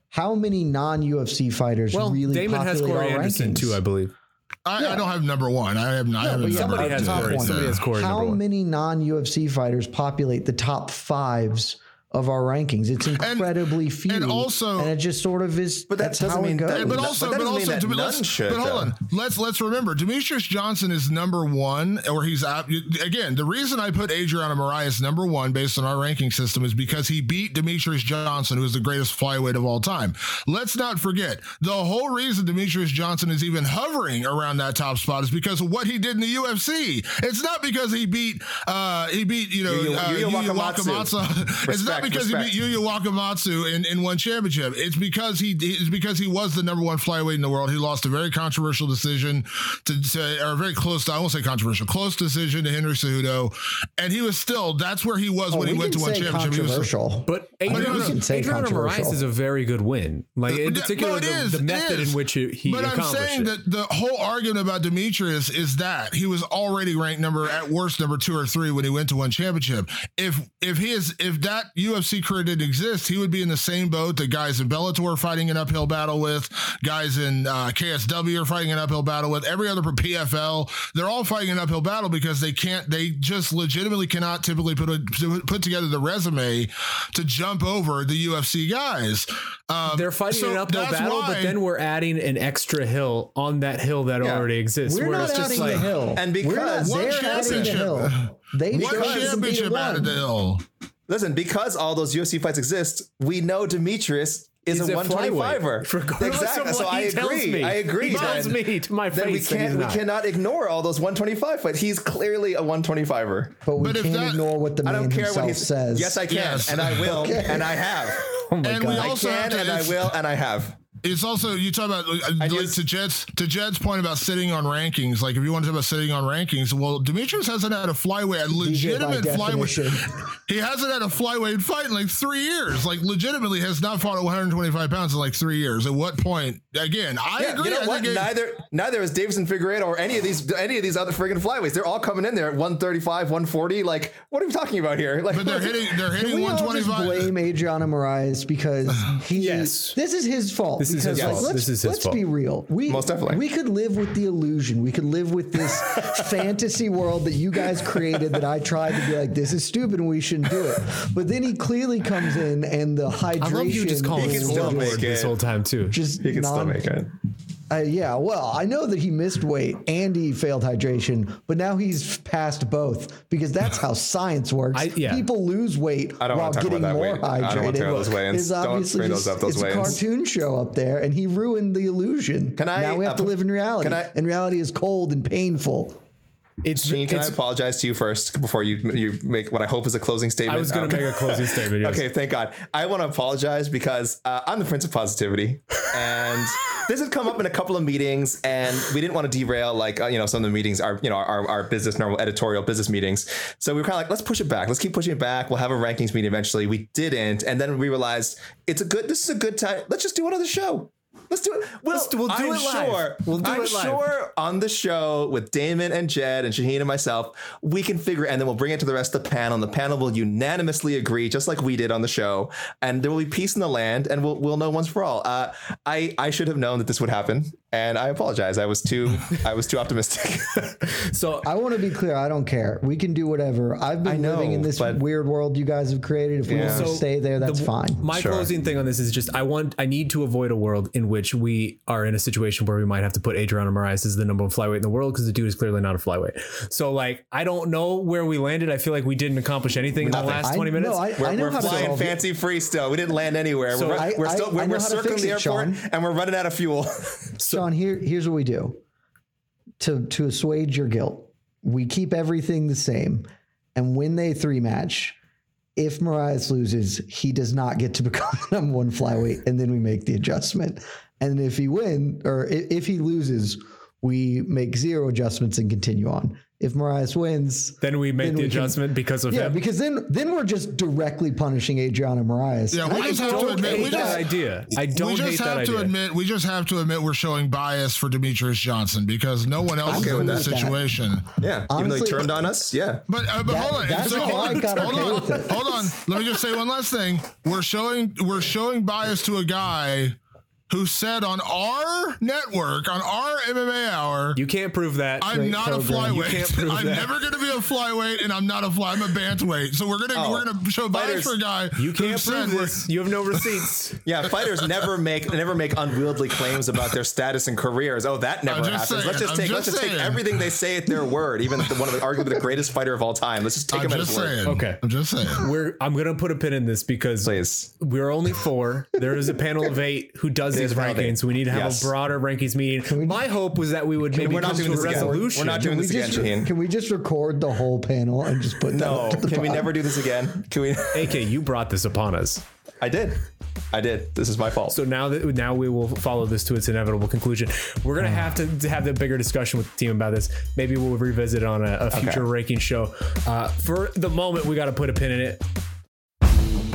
How many non-UFC fighters well, really Damon has populate Corey our Anderson rankings? too, I believe. I, I don't have number one. I have. I have number Somebody has two. top Corey. one. Somebody has Corey. How number one. many non-UFC fighters populate the top fives of our rankings? It's incredibly few, and also- and it just sort of is. But that that's doesn't how it mean that- but But also, that but also, that but none let's, should, but hold though. on. Let's let's remember, Demetrious Johnson is number one, or he's at, again. The reason I put Adriano Moraes number one based on our ranking system is because he beat Demetrious Johnson, who is the greatest flyweight of all time. Let's not forget the whole reason Demetrious Johnson is even hovering around that top spot is because of what he did in the UFC. It's not because he beat uh he beat you know Yu Yu- uh, Yu Yu Yu Yu Wakamatsu. Wakamatsu. it's not because respect. he beat Yuya Wakamatsu in, in one championship. It's because he it's because he was the number one flyweight in the world. He lost a very controversial decision to, to or very close to I won't say controversial, close decision to Henry Cejudo, and he was still that's where he was Oh, when he went to can one say championship. He was- controversial. But no, no, Adriano, no. can say Adriano Moraes is a very good win. Like in particular, no, it the, is, the method is. in which he, he but I'm saying it. that the whole argument about Demetrious is that he was already ranked number at worst number two or three when he went to one championship. If if he is if that UFC career didn't exist, he would be in the same boat that guys in Bellator are fighting an uphill battle with, guys in uh, KSW are fighting an uphill battle with, every other PFL. They're all fighting an uphill battle because they can't, they just legitimately cannot typically put a, put together the resume to jump over the UFC guys. Um, They're fighting so an uphill battle, why- but then we're adding an extra hill on that hill that Yeah. already exists. We're not just adding like the hill. And We're not, because- What they're adding the championship? hill. They what chose to be championship one. added the hill? Listen, because all those UFC fights exist, we know Demetrious is He's a a 125er. flyweight, regardless exactly. of So what I he tells agree. me. I agree. He tells then- me to my then we face that can't he's we cannot ignore all those 125 fights. He's clearly a 125er. But we But can't that- ignore what the I man don't care himself what he says. Yes, I can, Yes. and I will, and I have. Oh my And god! we I also have can, to- and I will, and I have. It's also you talk about like just- to Jed's to Jed's point about sitting on rankings. Like if you want to talk about sitting on rankings, well, Demetrious hasn't had a flyweight, a legitimate definition. flyweight. He hasn't had a flyweight fight in like three years. Like legitimately has not fought at 125 pounds in like three years. At what point? Again, I Yeah, agree. you know I what? Neither neither is Deiveson Figueiredo or any of these any of these other friggin' flyweights. They're all coming in there at 135, 140. Like, what are we talking about here? Like, but they're hitting. They're hitting we all 125. blame Adriano Moraes because he? Yes. This is his fault. This is because, his like, fault. Let's, This is his let's fault. be real. We Most definitely. We could live with the illusion. We could live with this fantasy world that you guys created. That I tried to be like, this is stupid and we shouldn't do it. But then he clearly comes in and the hydration. I love you just calling He him can still this whole time too. just he can still make it. Uh, yeah, well, I know that he missed weight and he failed hydration, but now he's passed both because that's how science works. I- yeah. People lose weight I don't while getting more weight. I don't hydrated. wanna talk about those weigh-ins. It's Don't obviously bring just- up, those it's a weigh-ins. cartoon show up there, and he ruined the illusion. Can I, Now we have to uh, live in reality, can I- and reality is cold and painful. It's, Gene, can I it's apologize to you first before you you make what I hope is a closing statement? I was going to Okay. make a closing statement. Yes. Okay, thank God. I want to apologize because uh, I'm the Prince of Positivity, and this has come up in a couple of meetings, and we didn't want to derail like uh, you know some of the meetings are you know our, our business normal editorial business meetings. So we were kind of like, let's push it back. Let's keep pushing it back. We'll have a rankings meeting eventually. We didn't, and then we realized it's a good. This is a good time. Let's just do another show. Let's do it. We'll, Let's do- we'll do I'm it live. sure. We'll do I'm it live. sure on the show with Damon and Jed and Shaheen and myself, we can figure, it and then we'll bring it to the rest of the panel. And the panel will unanimously agree, just like we did on the show, and there will be peace in the land, and we'll we'll know once for all. Uh, I I should have known that this would happen, and I apologize. I was too I was too optimistic. So I want to be clear. I don't care. We can do whatever. I've been I know, living in this but- weird world you guys have created. If we Yeah. want to So stay there, that's the- fine. My Sure. closing thing on this is just I want I need to avoid a world in which we are in a situation where we might have to put Adriano Moraes as the number one flyweight in the world because the dude is clearly not a flyweight. So like I don't know where we landed. I feel like we didn't accomplish anything in the Nothing. last I- twenty minutes. No, I, We're, I know we're how to flying solve it. fancy free still. We didn't land anywhere. So we're, I- we're still I we're, know we're circling fix the airport Shaun. and we're running out of fuel. Shaun, here, here's what we do. To to assuage your guilt, we keep everything the same, and when they three match, if Moraes loses, he does not get to become the number one flyweight, and then we make the adjustment. And if he win or if he loses, we make zero adjustments and continue on. If Moraes wins, then we make then the we can- adjustment because of yeah, him. because then then we're just directly punishing Adriano Moraes. Yeah, we I just have to don't admit. hate We that just, idea. I don't we just hate that have to idea. admit. We just have to admit we're showing bias for Demetrious Johnson because no one else is okay in with this that. situation. yeah, even though he Honestly- turned on us. Yeah. But, uh, but That- hold on. that's So how hold I on. got hold okay on. Hold on. Let me just say one last thing. We're showing we're showing bias to a guy who said on our network on our MMA hour. You can't prove that. I'm not a program. You can't flyweight. prove I'm that. never going to a flyweight, and I'm not a fly. I'm a bantamweight. So we're gonna Oh, we're gonna show bias fighters- for a guy. you can't said prove this. You have no receipts. Yeah, fighters never make never make unwieldy claims about their status and careers. Oh, that never happens. just let's just I'm take just let's just take everything they say at their word. Even the, one of the arguably the greatest fighter of all time. Let's just take I'm him at just his word. Okay. I'm just saying. We're I'm gonna put a pin in this because Please. we're only four. There is a panel of eight who does It is these a panel rankings. We need to have Yes. a broader rankings meeting. My hope was that we would maybe we're not come doing to a this again. We're resolution. not doing Can we this again, just can we just record the whole panel and just put that No, up to the can we never do this again? Can we? AK, you brought this upon us. I did. I did. This is my fault. So now that now we will follow this to its inevitable conclusion. We're gonna have to, to have the bigger discussion with the team about this. Maybe we'll revisit it on a, a future ranking show. Uh, for the moment, we got to put a pin in it.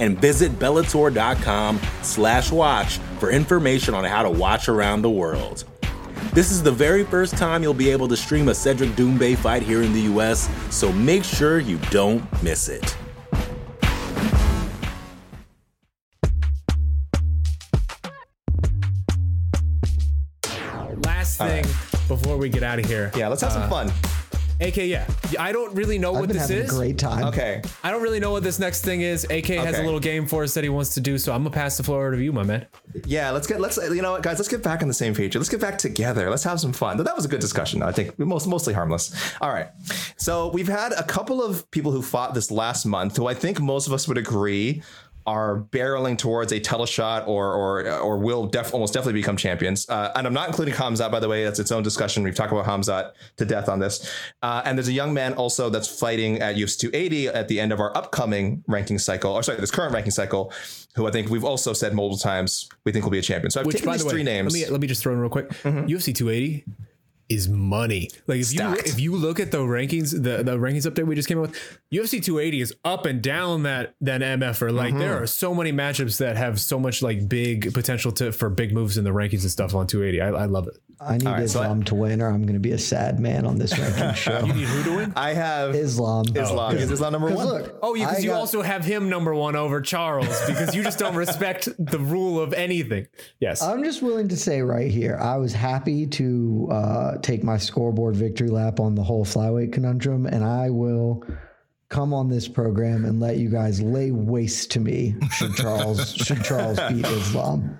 And visit Bellator.com slash watch for information on how to watch around the world. This is the very first time you'll be able to stream a Cedric Doumbé fight here in the US, so make sure you don't miss it. Last thing before we get out of here. Yeah, let's have some uh, fun. AK, yeah. I don't really know I've what been this having is. a great time. Okay. I don't really know what this next thing is. AK has a Okay. little game for us that he wants to do, so I'm gonna pass the floor over to you, my man. Yeah, let's get let's you know what, guys, let's get back on the same page. Let's get back together. Let's have some fun. That was a good discussion. I think most mostly harmless. All right. So we've had a couple of people who fought this last month who I think most of us would agree are barreling towards a teleshot or or or will def- almost definitely become champions. Uh, and I'm not including Khamzat, by the way. That's its own discussion. We've talked about Khamzat to death on this. Uh, and there's a young man also that's fighting at UFC 280 at the end of our upcoming ranking cycle, or sorry, this current ranking cycle, who I think we've also said multiple times we think will be a champion. So I've Which, taken these the way, three names. Mm-hmm. Let me let me just throw in real quick. UFC 280 is money. Like if Stacked. you if you look at the rankings, the the rankings update we just came out with, UFC 280 is up and down that that MFR. Like Mm-hmm. there are so many matchups that have so much like big potential to for big moves in the rankings and stuff on 280. I, I love it. I need right, so I- Islam to win, or I'm going to be a sad man on this ranking show. You need who to win? I have Islam. Islam. Is Islam number 'Cause one? Look, Oh, because I you got- also have him number one over Charles because you just don't respect the rule of anything. Yes. I'm just willing to say right here, I was happy to uh, take my scoreboard victory lap on the whole flyweight conundrum, and I will come on this program and let you guys lay waste to me should Charles should Charles beat Islam.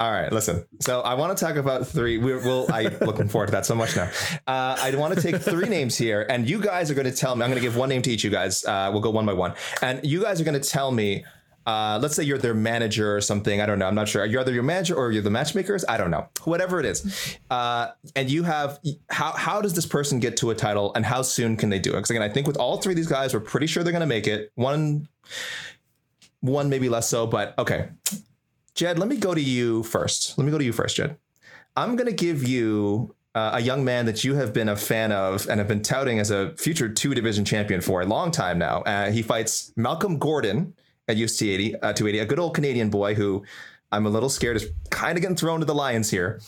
All right, listen. So I want to talk about three. We're, we'll. I looking forward to that so much now. Uh, I want to take three names here, and you guys are going to tell me. I'm going to give one name to each. You guys. Uh, we'll go one by one, and you guys are going to tell me. Uh, let's say you're their manager or something. I don't know. I'm not sure. You're either your manager or you're the matchmakers. I don't know. Whatever it is, uh, and you have how how does this person get to a title, and how soon can they do it? Because again, I think with all three of these guys, we're pretty sure they're going to make it. One, one maybe less so, but okay. Jed, let me go to you first. Let me go to you first, Jed. I'm going to give you uh, a young man that you have been a fan of and have been touting as a future two division champion for a long time now. Uh, he fights Malcolm Gordon at UFC 80, uh, 280, a good old Canadian boy who I'm a little scared is kind of getting thrown to the lions here.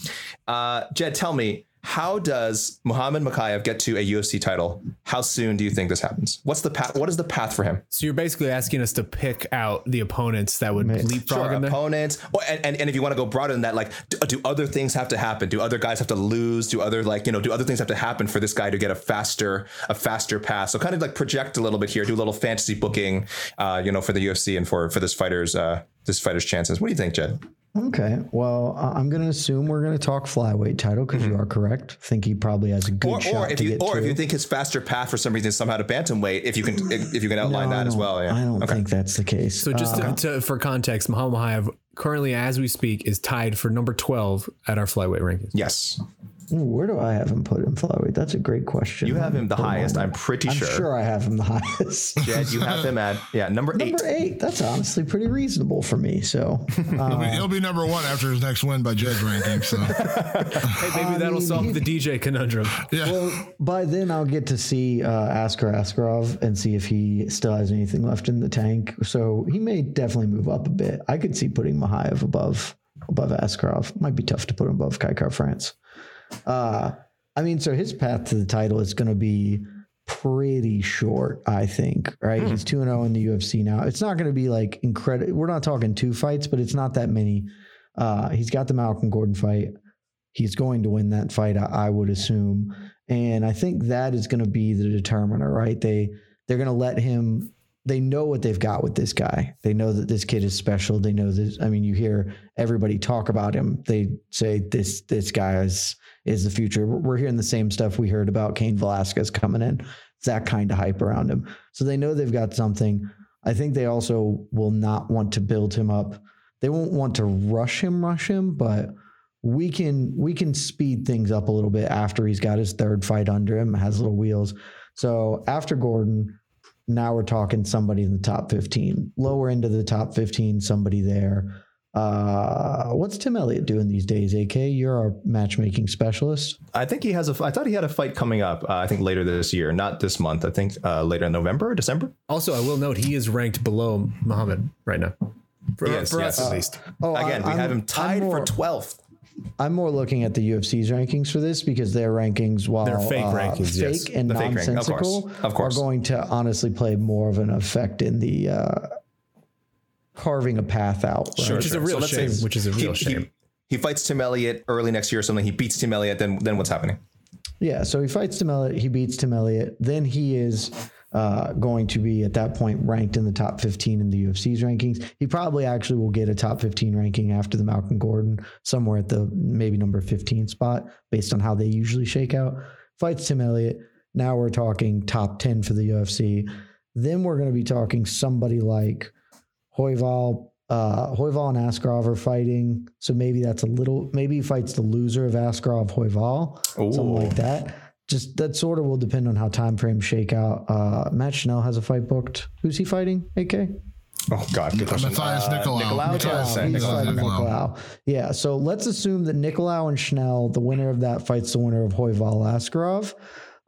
Uh, Jed, tell me, how does Muhammad Mokaev get to a UFC title? How soon do you think this happens? What's the path? What is the path for him? so you're basically asking us to pick out the opponents that would leapfrog Sure, in there. opponents. And, and, and if you want to go broader than that, like, do, do other things have to happen? Do other guys have to lose? Do other like you know? Do other things have to happen for this guy to get a faster a faster pass? So kind of like project a little bit here. Do a little fantasy booking, uh, you know, for the UFC and for for this fighter's uh this fighter's chances. What do you think, Jed? Okay, well, I- I'm going to assume we're going to talk flyweight title because you are correct. I think he probably has a good Mm-hmm. Or, shot or if to you get or to. if you think his faster path for some reason is somehow to bantamweight, if you can if, if you can outline No, that as well. Yeah. I don't Okay. think that's the case. So just Uh, to, to, for context, Muhammad Mokaev currently, as we speak, is tied for number 12 at our flyweight rankings. Yes, ooh, where do I have him put in flyweight? That's a great question. you have him the highest. there. I'm pretty sure. I'm sure. sure I have him the highest. Jed, you have him at yeah number eight. Number eight. That's honestly pretty reasonable for me. So He'll be, he'll be number one after his next win by Jed's ranking. So Hey, maybe that'll mean, solve he- the DJ conundrum. yeah, well, by then I'll get to see uh, Askar Askarov and see if he still has anything left in the tank. So he may definitely move up a bit. I could see putting Mokaev above above Askarov. Might be tough to put him above Kai Kara-France. Uh, I mean, so his path to the title is going to be pretty short, I think. Right? He's two and zero in the UFC now. It's not going to be like incredible. We're not talking two fights, but it's not that many. Uh, he's got the Malcolm Gordon fight. He's going to win that fight, I, I would assume, and I think that is going to be the determiner, right? They they're going to let him. They know what they've got with this guy. They know that this kid is special. They know this. I mean, you hear everybody talk about him. They say this this guy is is the future. We're hearing the same stuff we heard about Cain Velasquez coming in. It's that kind of hype around him. So they know they've got something. I think they also will not want to build him up. They won't want to rush him, rush him, but we can we can speed things up a little bit after he's got his third fight under him, has little wheels. So after Gordon, Now we're talking somebody in the top 15. Lower end of the top 15, somebody there. Uh, what's Tim Elliott doing these days? AK, you're our matchmaking specialist. I think he has a. I thought he had a fight coming up. Uh, I think later this year, not this month. I think uh, later in November or December. Also, I will note he is ranked below Muhammad right now. For, Yes, for yes. us at least. Oh, Again, I- we I'm- have him tied more- for twelfth. I'm more looking at the UFC's rankings for this because their rankings, while They're fake uh, rankings, fake yes. and The fake rank- of course, nonsensical, of course. are going to honestly play more of an effect in the uh, carving a path out. Right? Sure, Which is a real let's shame, say which is a real he- shame. He, fights Tim Elliott early next year or something. He beats Tim Elliott. Then then what's happening? Yeah, so he fights Tim Elliott, he beats Tim Elliott, then he is uh, going to be at that point ranked in the top 15 in the UFC's rankings. He probably actually will get a top 15 ranking after the Malcolm Gordon, somewhere at the maybe number 15 spot, based on how they usually shake out. Fights Tim Elliott. Now we're talking top 10 for the UFC. Then we're going to be talking somebody like Royval. Uh, Royval and Askarov are fighting, so maybe that's a little. Maybe he fights the loser of Askarov Royval, something like that. Just that sort of will depend on how time frames shake out. Uh, Matt Schnell has a fight booked. Who's he fighting? AK. Oh God, good question. Matheus Nicolau. Nicolau, Nicolau, yeah, He's Nicolau. fighting Nicolau. Nicolau. Yeah, so let's assume that Nicolau and Schnell, the winner of that, fights the winner of Royval Askarov.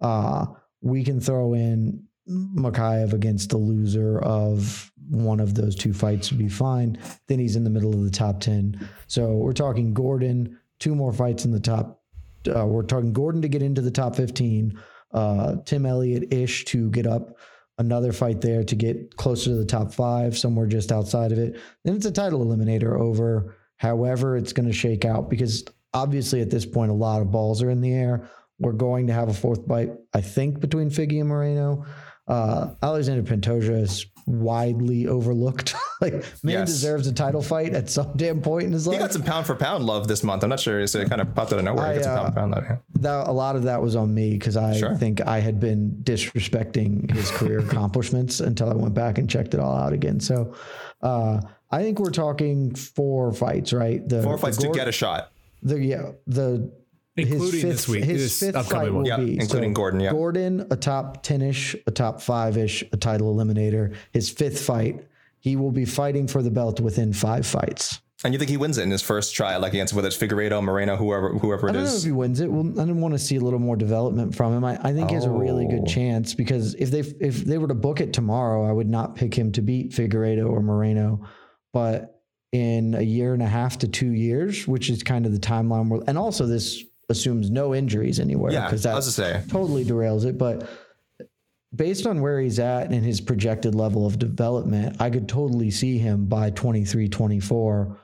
Uh, we can throw in Mokaev against the loser of one of those two fights would be fine. Then he's in the middle of the top 10. So we're talking Gordon, two more fights in the top. Uh, we're talking Gordon to get into the top 15, uh, Tim Elliott ish to get up another fight there to get closer to the top five, somewhere just outside of it. Then it's a title eliminator over however it's going to shake out because obviously at this point, a lot of balls are in the air. We're going to have a fourth fight, I think, between Figgy and Moreno. Uh, Alexander Pantoja is widely overlooked. like, man Yes. deserves a title fight at some damn point in his life. He got some pound for pound love this month. I'm not sure. So it kind of popped out of nowhere. I, he got some uh, pound for pound love. That a lot of that was on me because I Sure. think I had been disrespecting his career accomplishments until I went back and checked it all out again. So uh, I think we're talking four fights, right? The, Four fights the to get a shot. the yeah the Including his fifth, this week, his this fifth upcoming fight one. will Yeah, be including Gordon, yeah. Gordon, a top ten ish, a top five ish, a title eliminator. His fifth fight, he will be fighting for the belt within five fights. And you think he wins it in his first try, like against whether it's Figueiredo, Moreno, whoever, whoever I don't know if he wins it. Well, I didn't want to see a little more development from him. I, I think he has a really good Oh. chance because if they if they were to book it tomorrow, I would not pick him to beat Figueiredo or Moreno. But in a year and a half to two years, which is kind of the timeline, where, and also this assumes no injuries anywhere Yeah, because I that was to say. totally derails it. But based on where he's at and his projected level of development, I could totally see him by 23, 24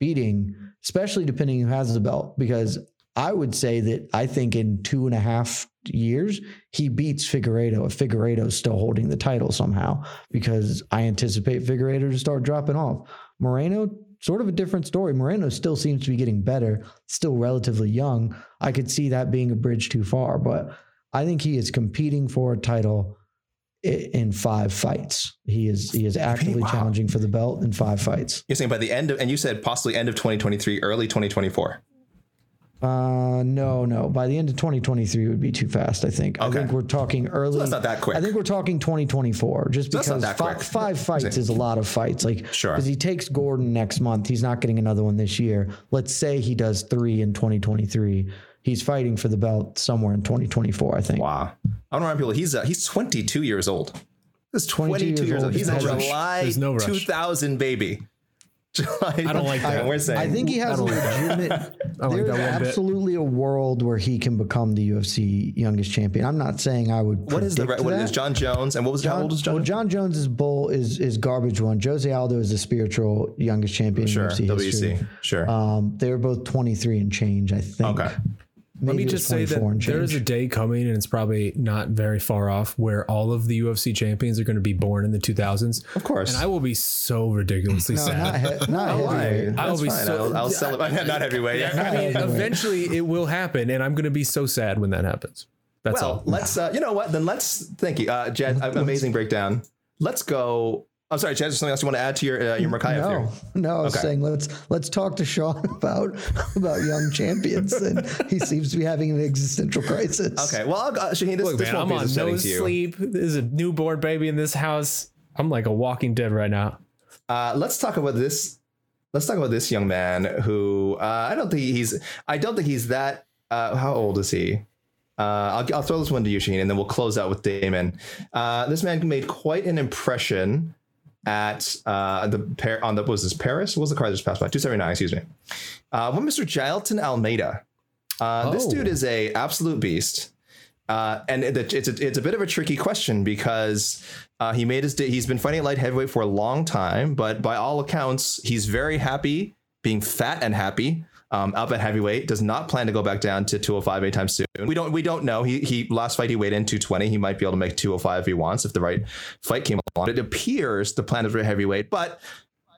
beating, especially depending who has the belt. Because I would say that I think in two and a half years, he beats Figueiredo if Figueiredo is still holding the title somehow, because I anticipate Figueiredo to start dropping off. Moreno, sort of a different story. Moreno still seems to be getting better, still relatively young. I could see that being a bridge too far, but I think he is competing for a title in five fights. He is he is actively wow. challenging for the belt in five fights. You're saying by the end of, and you said possibly end of 2023, early 2024. Uh, no, no. By the end of 2023 would be too fast. I think. I think we're talking early. that's not that quick. I think we're talking 2024, just So because that fi- five fights is a lot of fights. Like, Sure. because he takes Gordon next month, he's not getting another one this year. Let's say he does three in 2023. He's fighting for the belt somewhere in 2024. I think. Wow. I want to remind people he's uh, he's 22 years old. He's 22 years, years old. old. He's a rush. July no 2000 baby. July, I don't like that. And we're saying I think he has a don't like that. legitimate. Like There's that one bit. absolutely a world where he can become the UFC youngest champion. I'm not saying I would. what is the predict what that. is Jon Jones and what was how old is Jon? Well, Jon Jones's bull is is garbage one. Jose Aldo is the spiritual youngest champion sure, in UFC WC. history. Sure. Um, they were both 23 and change, I think. Okay. Let me just say that there is a day coming, and it's probably not very far off, where all of the UFC champions are going to be born in the 2000s. Of course. And I will be so ridiculously No, sad. not, he- not heavyweight. I'll be fine. so- I'll, I'll celebrate. Not heavyweight. Yeah. I mean, eventually it will happen, and I'm going to be so sad when that happens. That's Well, all. let's. Uh, you know what? Then let's. Thank you, uh, Jed. amazing breakdown. Let's go I'm sorry, Chad. Is something else you want to add to your uh, your Mokaev no, theory? no. I was Okay. saying let's let's talk to Sean about about young champions, and he seems to be having an existential crisis. Okay. Well, I'll, uh, Shaheen, this, Look, this man, won't I'm be on no sleep. There's a newborn baby in this house. I'm like a walking dead right now. Uh, let's talk about this. Let's talk about this young man who uh, I don't think he's. I don't think he's that. Uh, how old is he? Uh, I'll, I'll throw this one to you, Shaheen, and then we'll close out with Damon. Uh, this man made quite an impression at uh, the on the was this Paris? What was the car that just passed by? Two seventy nine. Excuse me. Uh, one Mr. Jailton Almeida. Uh, This Oh. dude is a absolute beast. Uh, and it, it's a, it's a bit of a tricky question because uh, he made his he's been fighting light heavyweight for a long time, but by all accounts, he's very happy being fat and happy. Um, up at heavyweight, does not plan to go back down to 205 anytime soon. We don't we don't know. He he last fight he weighed in 220. He might be able to make 205 if he wants if the right fight came along. It appears the plan is for heavyweight, but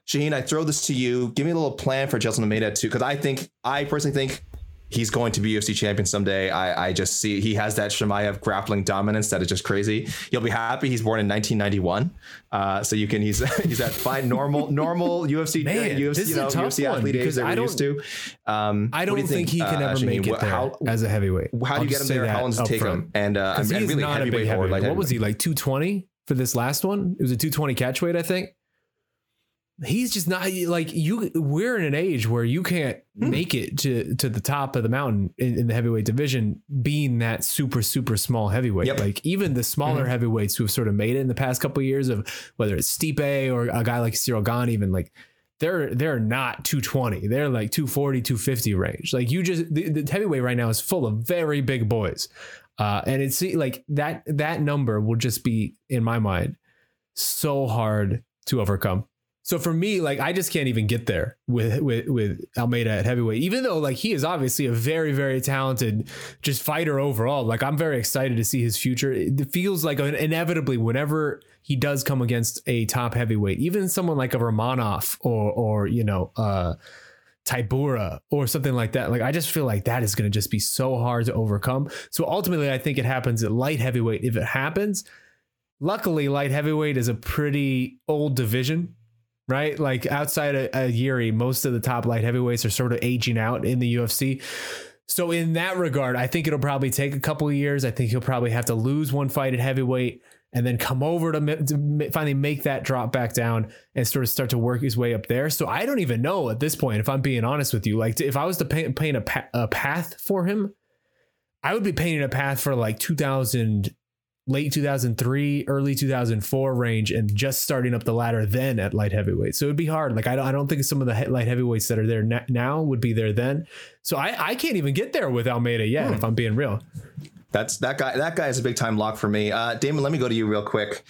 Shaheen, I throw this to you. Give me a little plan for Jailton Almeida too, because I think I personally think he's going to be UFC champion someday. I, I just see he has that Chimaev grappling dominance that is just crazy. You'll be happy he's born in 1991, uh, so you can he's he's that fine normal normal UFC Man, uh, UFC, this is you a tough UFC one athlete age because that I we're don't- used to. Um, I don't do you think, he can uh, ever Shaheen? make it there How, as a heavyweight. how do I'll you get him there? How long does it take front. him? And uh, he's really not heavyweight heavyweight. light What was he like 220 for this last one? It was a 220 catch weight, I think. He's just not like you. We're in an age where you can't Hmm. make it to to the top of the mountain in, in the heavyweight division, being that super super small heavyweight. Yep. Like even the smaller Mm-hmm. heavyweights who have sort of made it in the past couple of years of whether it's Stipe or a guy like Ciryl Gane, even like they're they're not 220 they're like 240 250 range like you just the, the heavyweight right now is full of very big boys uh and it's like that that number will just be in my mind so hard to overcome so for me like i just can't even get there with with with almeida at heavyweight even though like he is obviously a very very talented just fighter overall like i'm very excited to see his future it feels like inevitably whenever he does come against a top heavyweight even someone like a romanov or or you know uh Tybura or something like that. Like I just feel like that is going to just be so hard to overcome. So ultimately, I think it happens at light heavyweight. If it happens, luckily, light heavyweight is a pretty old division, right? Like outside of, of Yuri, most of the top light heavyweights are sort of aging out in the UFC. So in that regard, I think it'll probably take a couple of years. I think he'll probably have to lose one fight at heavyweight and then come over to, to finally make that drop back down and sort of start to work his way up there. So I don't even know at this point, if I'm being honest with you, like if I was to paint, paint a, pa- a path for him, I would be painting a path for like 2000, late 2003, early 2004 range, and just starting up the ladder then at light heavyweight. So it'd be hard. Like I don't, I don't think some of the he- light heavyweights that are there na- now would be there then. So I, I can't even get there with Almeida yet, if I'm being real. That's that guy. That guy is a big time lock for me. Uh, Damon, let me go to you real quick.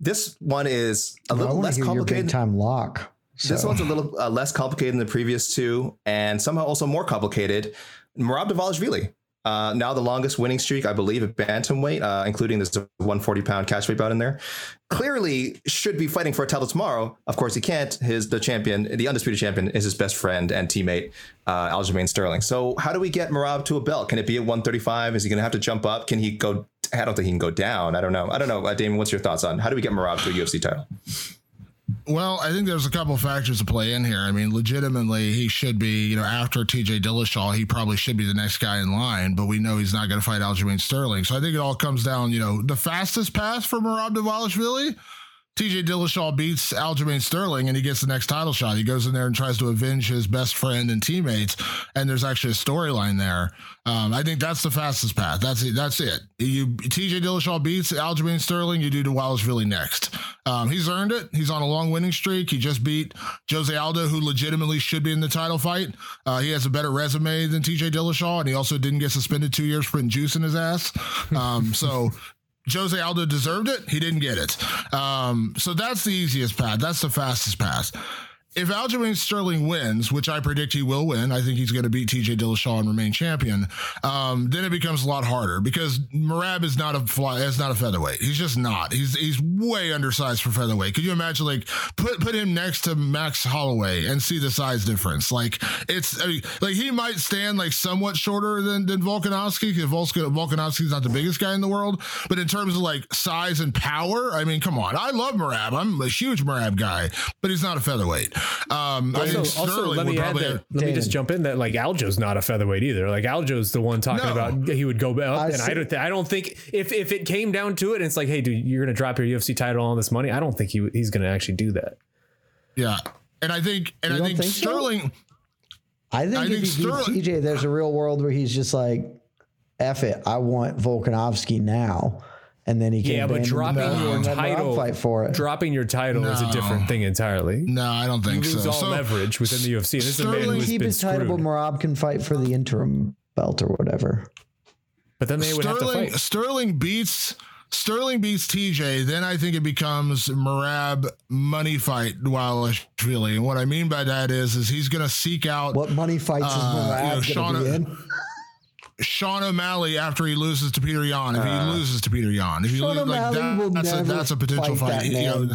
This one is a I little want less to hear your complicated. big time lock. This one's a little uh, less complicated than the previous two, and somehow also more complicated. Merab Dvalishvili, uh, now the longest winning streak, I believe, at bantamweight, uh, including this 140 pound catchweight bout in there. Clearly, should be fighting for a title tomorrow. Of course, he can't. His the champion, the undisputed champion, is his best friend and teammate, uh, Aljamain Sterling. So, how do we get Merab to a belt? Can it be at 135? Is he going to have to jump up? Can he go? I don't think he can go down. I don't know. I don't know, uh, Damon. What's your thoughts on how do we get Merab to a UFC title? Well, I think there's a couple factors to play in here. I mean, legitimately, he should be, you know, after TJ Dillashaw, he probably should be the next guy in line, but we know he's not going to fight Aljamain Sterling. So I think it all comes down, you know, the fastest path for Merab Dvalishvili. TJ Dillashaw beats Aljamain Sterling and he gets the next title shot. He goes in there and tries to avenge his best friend and teammates. And there's actually a storyline there. Um, I think that's the fastest path. That's it. That's it. You TJ Dillashaw beats Aljamain Sterling. You do Dvalishvili next. Um, he's earned it. He's on a long winning streak. He just beat Jose Aldo, who legitimately should be in the title fight. Uh, he has a better resume than TJ Dillashaw, and he also didn't get suspended two years for putting juice in his ass. Um, so Jose Aldo deserved it. He didn't get it. Um, so that's the easiest path. That's the fastest path. If Aljamain Sterling wins, which I predict he will win, I think he's going to beat TJ Dillashaw and remain champion. Um, then it becomes a lot harder because Merab is not a fly, is not a featherweight. He's just not. He's he's way undersized for featherweight. Could you imagine like put put him next to Max Holloway and see the size difference? Like it's I mean, like he might stand like somewhat shorter than than Volkanovski because Volkanovski's not the biggest guy in the world, but in terms of like size and power, I mean, come on. I love Merab. I'm a huge Merab guy, but he's not a featherweight. Um, I Also, think also Sterling let would me add probably that. Let me just jump in that like Aljo's not a featherweight either. Like Aljo's the one talking No. about he would go up, I and I don't. Th- I don't think if if it came down to it, and it's like, hey, dude, you're gonna drop your UFC title on this money. I don't think he he's gonna actually do that. Yeah, and I think and You I don't think, think so? Sterling. I think I if think he beats Sterling- TJ, there's a real world where he's just like, "F it, I want Volkanovski now," and then he can Yeah, but dropping the your and let Merab title, fight for it. dropping your title is a different thing entirely. No, I don't You think lose so. all So, leverage within the UFC. This is a man Sterling- who's Keep been his title, but screwed. Merab can fight for the interim belt or whatever. But then they would have to Sterling fight. Sterling beats Sterling beats TJ, then I think it becomes Merab money fight Wilashvili. And what I mean by that is is he's gonna seek out What money fights Uh, is you know, going to Shauna- be in? Sean O'Malley after he loses to Petr Yan. If he loses to Petr Yan, if he Sean loses like that, that's a that's a potential fight fight. You know,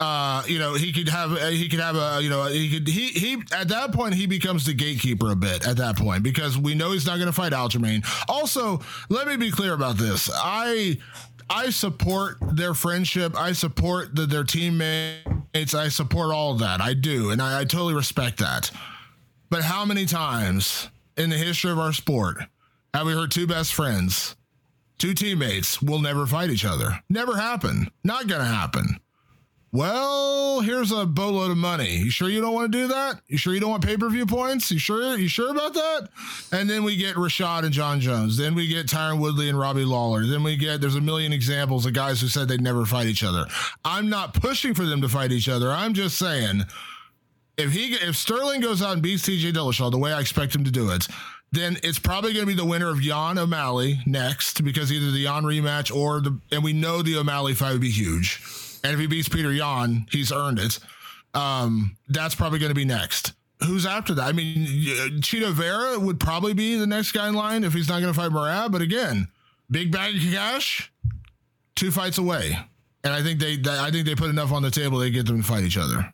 uh, you know, he could have, uh, he could have a, you know, he could, he, he, at that point, he becomes the gatekeeper a bit at that point because we know he's not going to fight Aljamain. Also, let me be clear about this. I, I support their friendship. I support the, their teammates. I support all of that. I do. And I, I totally respect that. But how many times in the history of our sport have we heard two best friends, two teammates will never fight each other? Never happen. Not going to happen. Well, here's a boatload of money. You sure you don't want to do that? You sure you don't want pay per view points? You sure? You sure about that? And then we get Rashad and John Jones. Then we get Tyron Woodley and Robbie Lawler. Then we get there's a million examples of guys who said they'd never fight each other. I'm not pushing for them to fight each other. I'm just saying if he if Sterling goes out and beats TJ Dillashaw the way I expect him to do it, then it's probably going to be the winner of Yan O'Malley next because either the Yan rematch or the and we know the O'Malley fight would be huge. And if he beats Petr Yan, he's earned it. Um, that's probably going to be next. Who's after that? I mean, uh, Chito Vera would probably be the next guy in line if he's not going to fight Merab. But again, big bag of cash, two fights away, and I think they, I think they put enough on the table they get them to fight each other.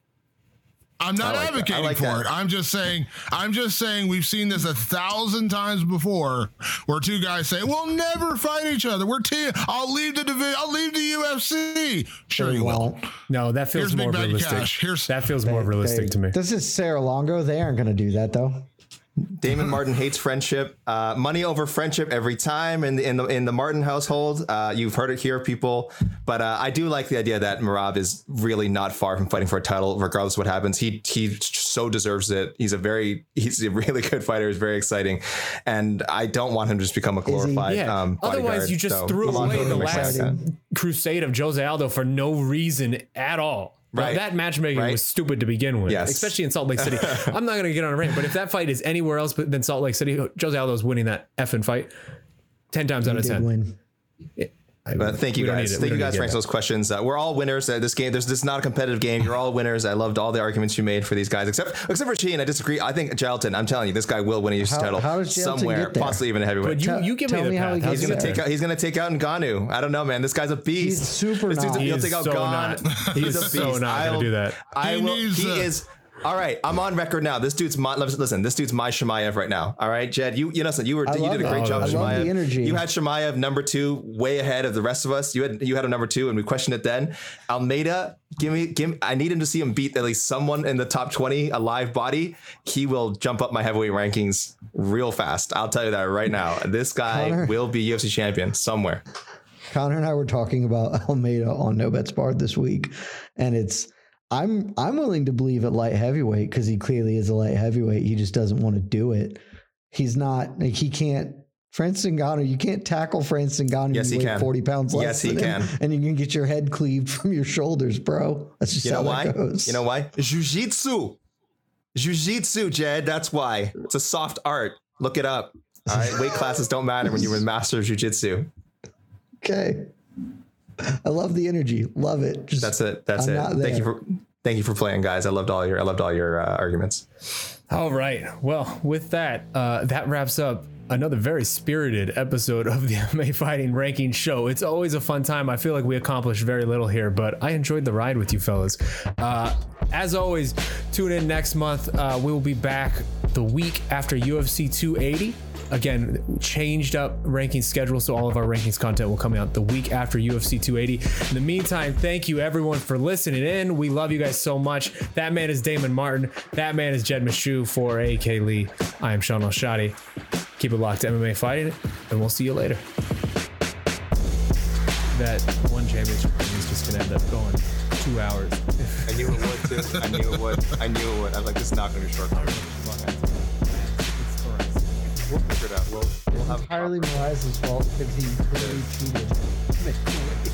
I'm not like advocating like for that. it. I'm just saying. I'm just saying we've seen this a thousand times before, where two guys say, "We'll never fight each other. We're team. I'll leave the division. I'll leave the UFC." Sure, you will. won't. No, that feels Here's more realistic. Here's- that feels more realistic They- to me. This is Sarah Longo. They aren't going to do that though. Damon Martin hates friendship. Uh, money over friendship every time in the in the in the Martin household. Uh, you've heard it here, people. But uh, I do like the idea that Merab is really not far from fighting for a title, regardless of what happens. He he so deserves it. He's a very he's a really good fighter. He's very exciting, and I don't want him to just become a glorified. Yeah. Um, Otherwise, you just So, threw a lot away the last expect crusade of Jose Aldo for no reason at all. Right. Right. That matchmaking Right. was stupid to begin with, Yes. especially in Salt Lake City. I'm not going to get on a rant, but if that fight is anywhere else but than Salt Lake City, Jose Aldo's winning that effing fight 10 times out of 10. win. I- But thank you guys. need it. We Thank you guys for to answering those questions. Uh, we're all winners at this game. There's this is not a competitive game. You're all winners. I loved all the arguments you made for these guys, except except for Sheen. I disagree. I think Jailton. I'm telling you, this guy will win a UFC title how does Jailton somewhere, get there? possibly even a heavyweight. But you, Tell- you give me tell the me how path. he How's gets He's gonna there. take out. He's gonna take out Ngannou. I don't know, man. This guy's a beast. He's super This dude's a, not. he'll He take is out so Gon. not. He's He's a so beast. not gonna I'll- do that. I He will. needs He a- is. All right, I'm on record now. This dude's my listen. This dude's my Chimaev right now. All right, Jed, you you know you were I you did a it. great job, I with love the Chimaev. energy. You had Chimaev number two, way ahead of the rest of us. You had you had him number two, and we questioned it then. Almeida, give me give. I need him to see him beat at least someone in the top twenty, a live body. He will jump up my heavyweight rankings real fast. I'll tell you that right now. This guy Connor? will be UFC champion somewhere. Connor and I were talking about Almeida on No Bets Barred this week, and it's I'm I'm willing to believe at light heavyweight because he clearly is a light heavyweight. He just doesn't want to do it. He's not like he can't. Francis Ngannou, you can't tackle Francis Ngannou. Yes, he can. forty pounds less. Yes, he can. and you can get your head cleaved from your shoulders, bro. That's just You know how why? that goes. You know why? Jiu-jitsu. Jiu-jitsu, Jed. That's why. It's a soft art. Look it up. All right. Weight classes don't matter when you're a master of jiu-jitsu. Okay. I love the energy. Love it. Just That's it. That's I'm it. Thank you for Thank you for playing, guys. I loved all your I loved all your uh, arguments. All right. Well, with that, uh, that wraps up another very spirited episode of the MMA Fighting Ranking Show. It's always a fun time. I feel like we accomplished very little here, but I enjoyed the ride with you fellas. Uh, as always, tune in next month. Uh, we will be back the week after UFC 280 again changed up ranking schedule so all of our rankings content will come out the week after ufc 280 in the meantime thank you everyone for listening in we love you guys so much that man is damon martin that man is jed Meshew for ak lee i am shaun Shadi. keep it locked to mma fighting and we'll see you later that one championship is just gonna end up going two hours I knew it would. Too. I knew it would. I knew it would. I was like, this is not to be short. We'll figure it out. We'll, we'll have entirely Moraes' fault because he clearly cheated.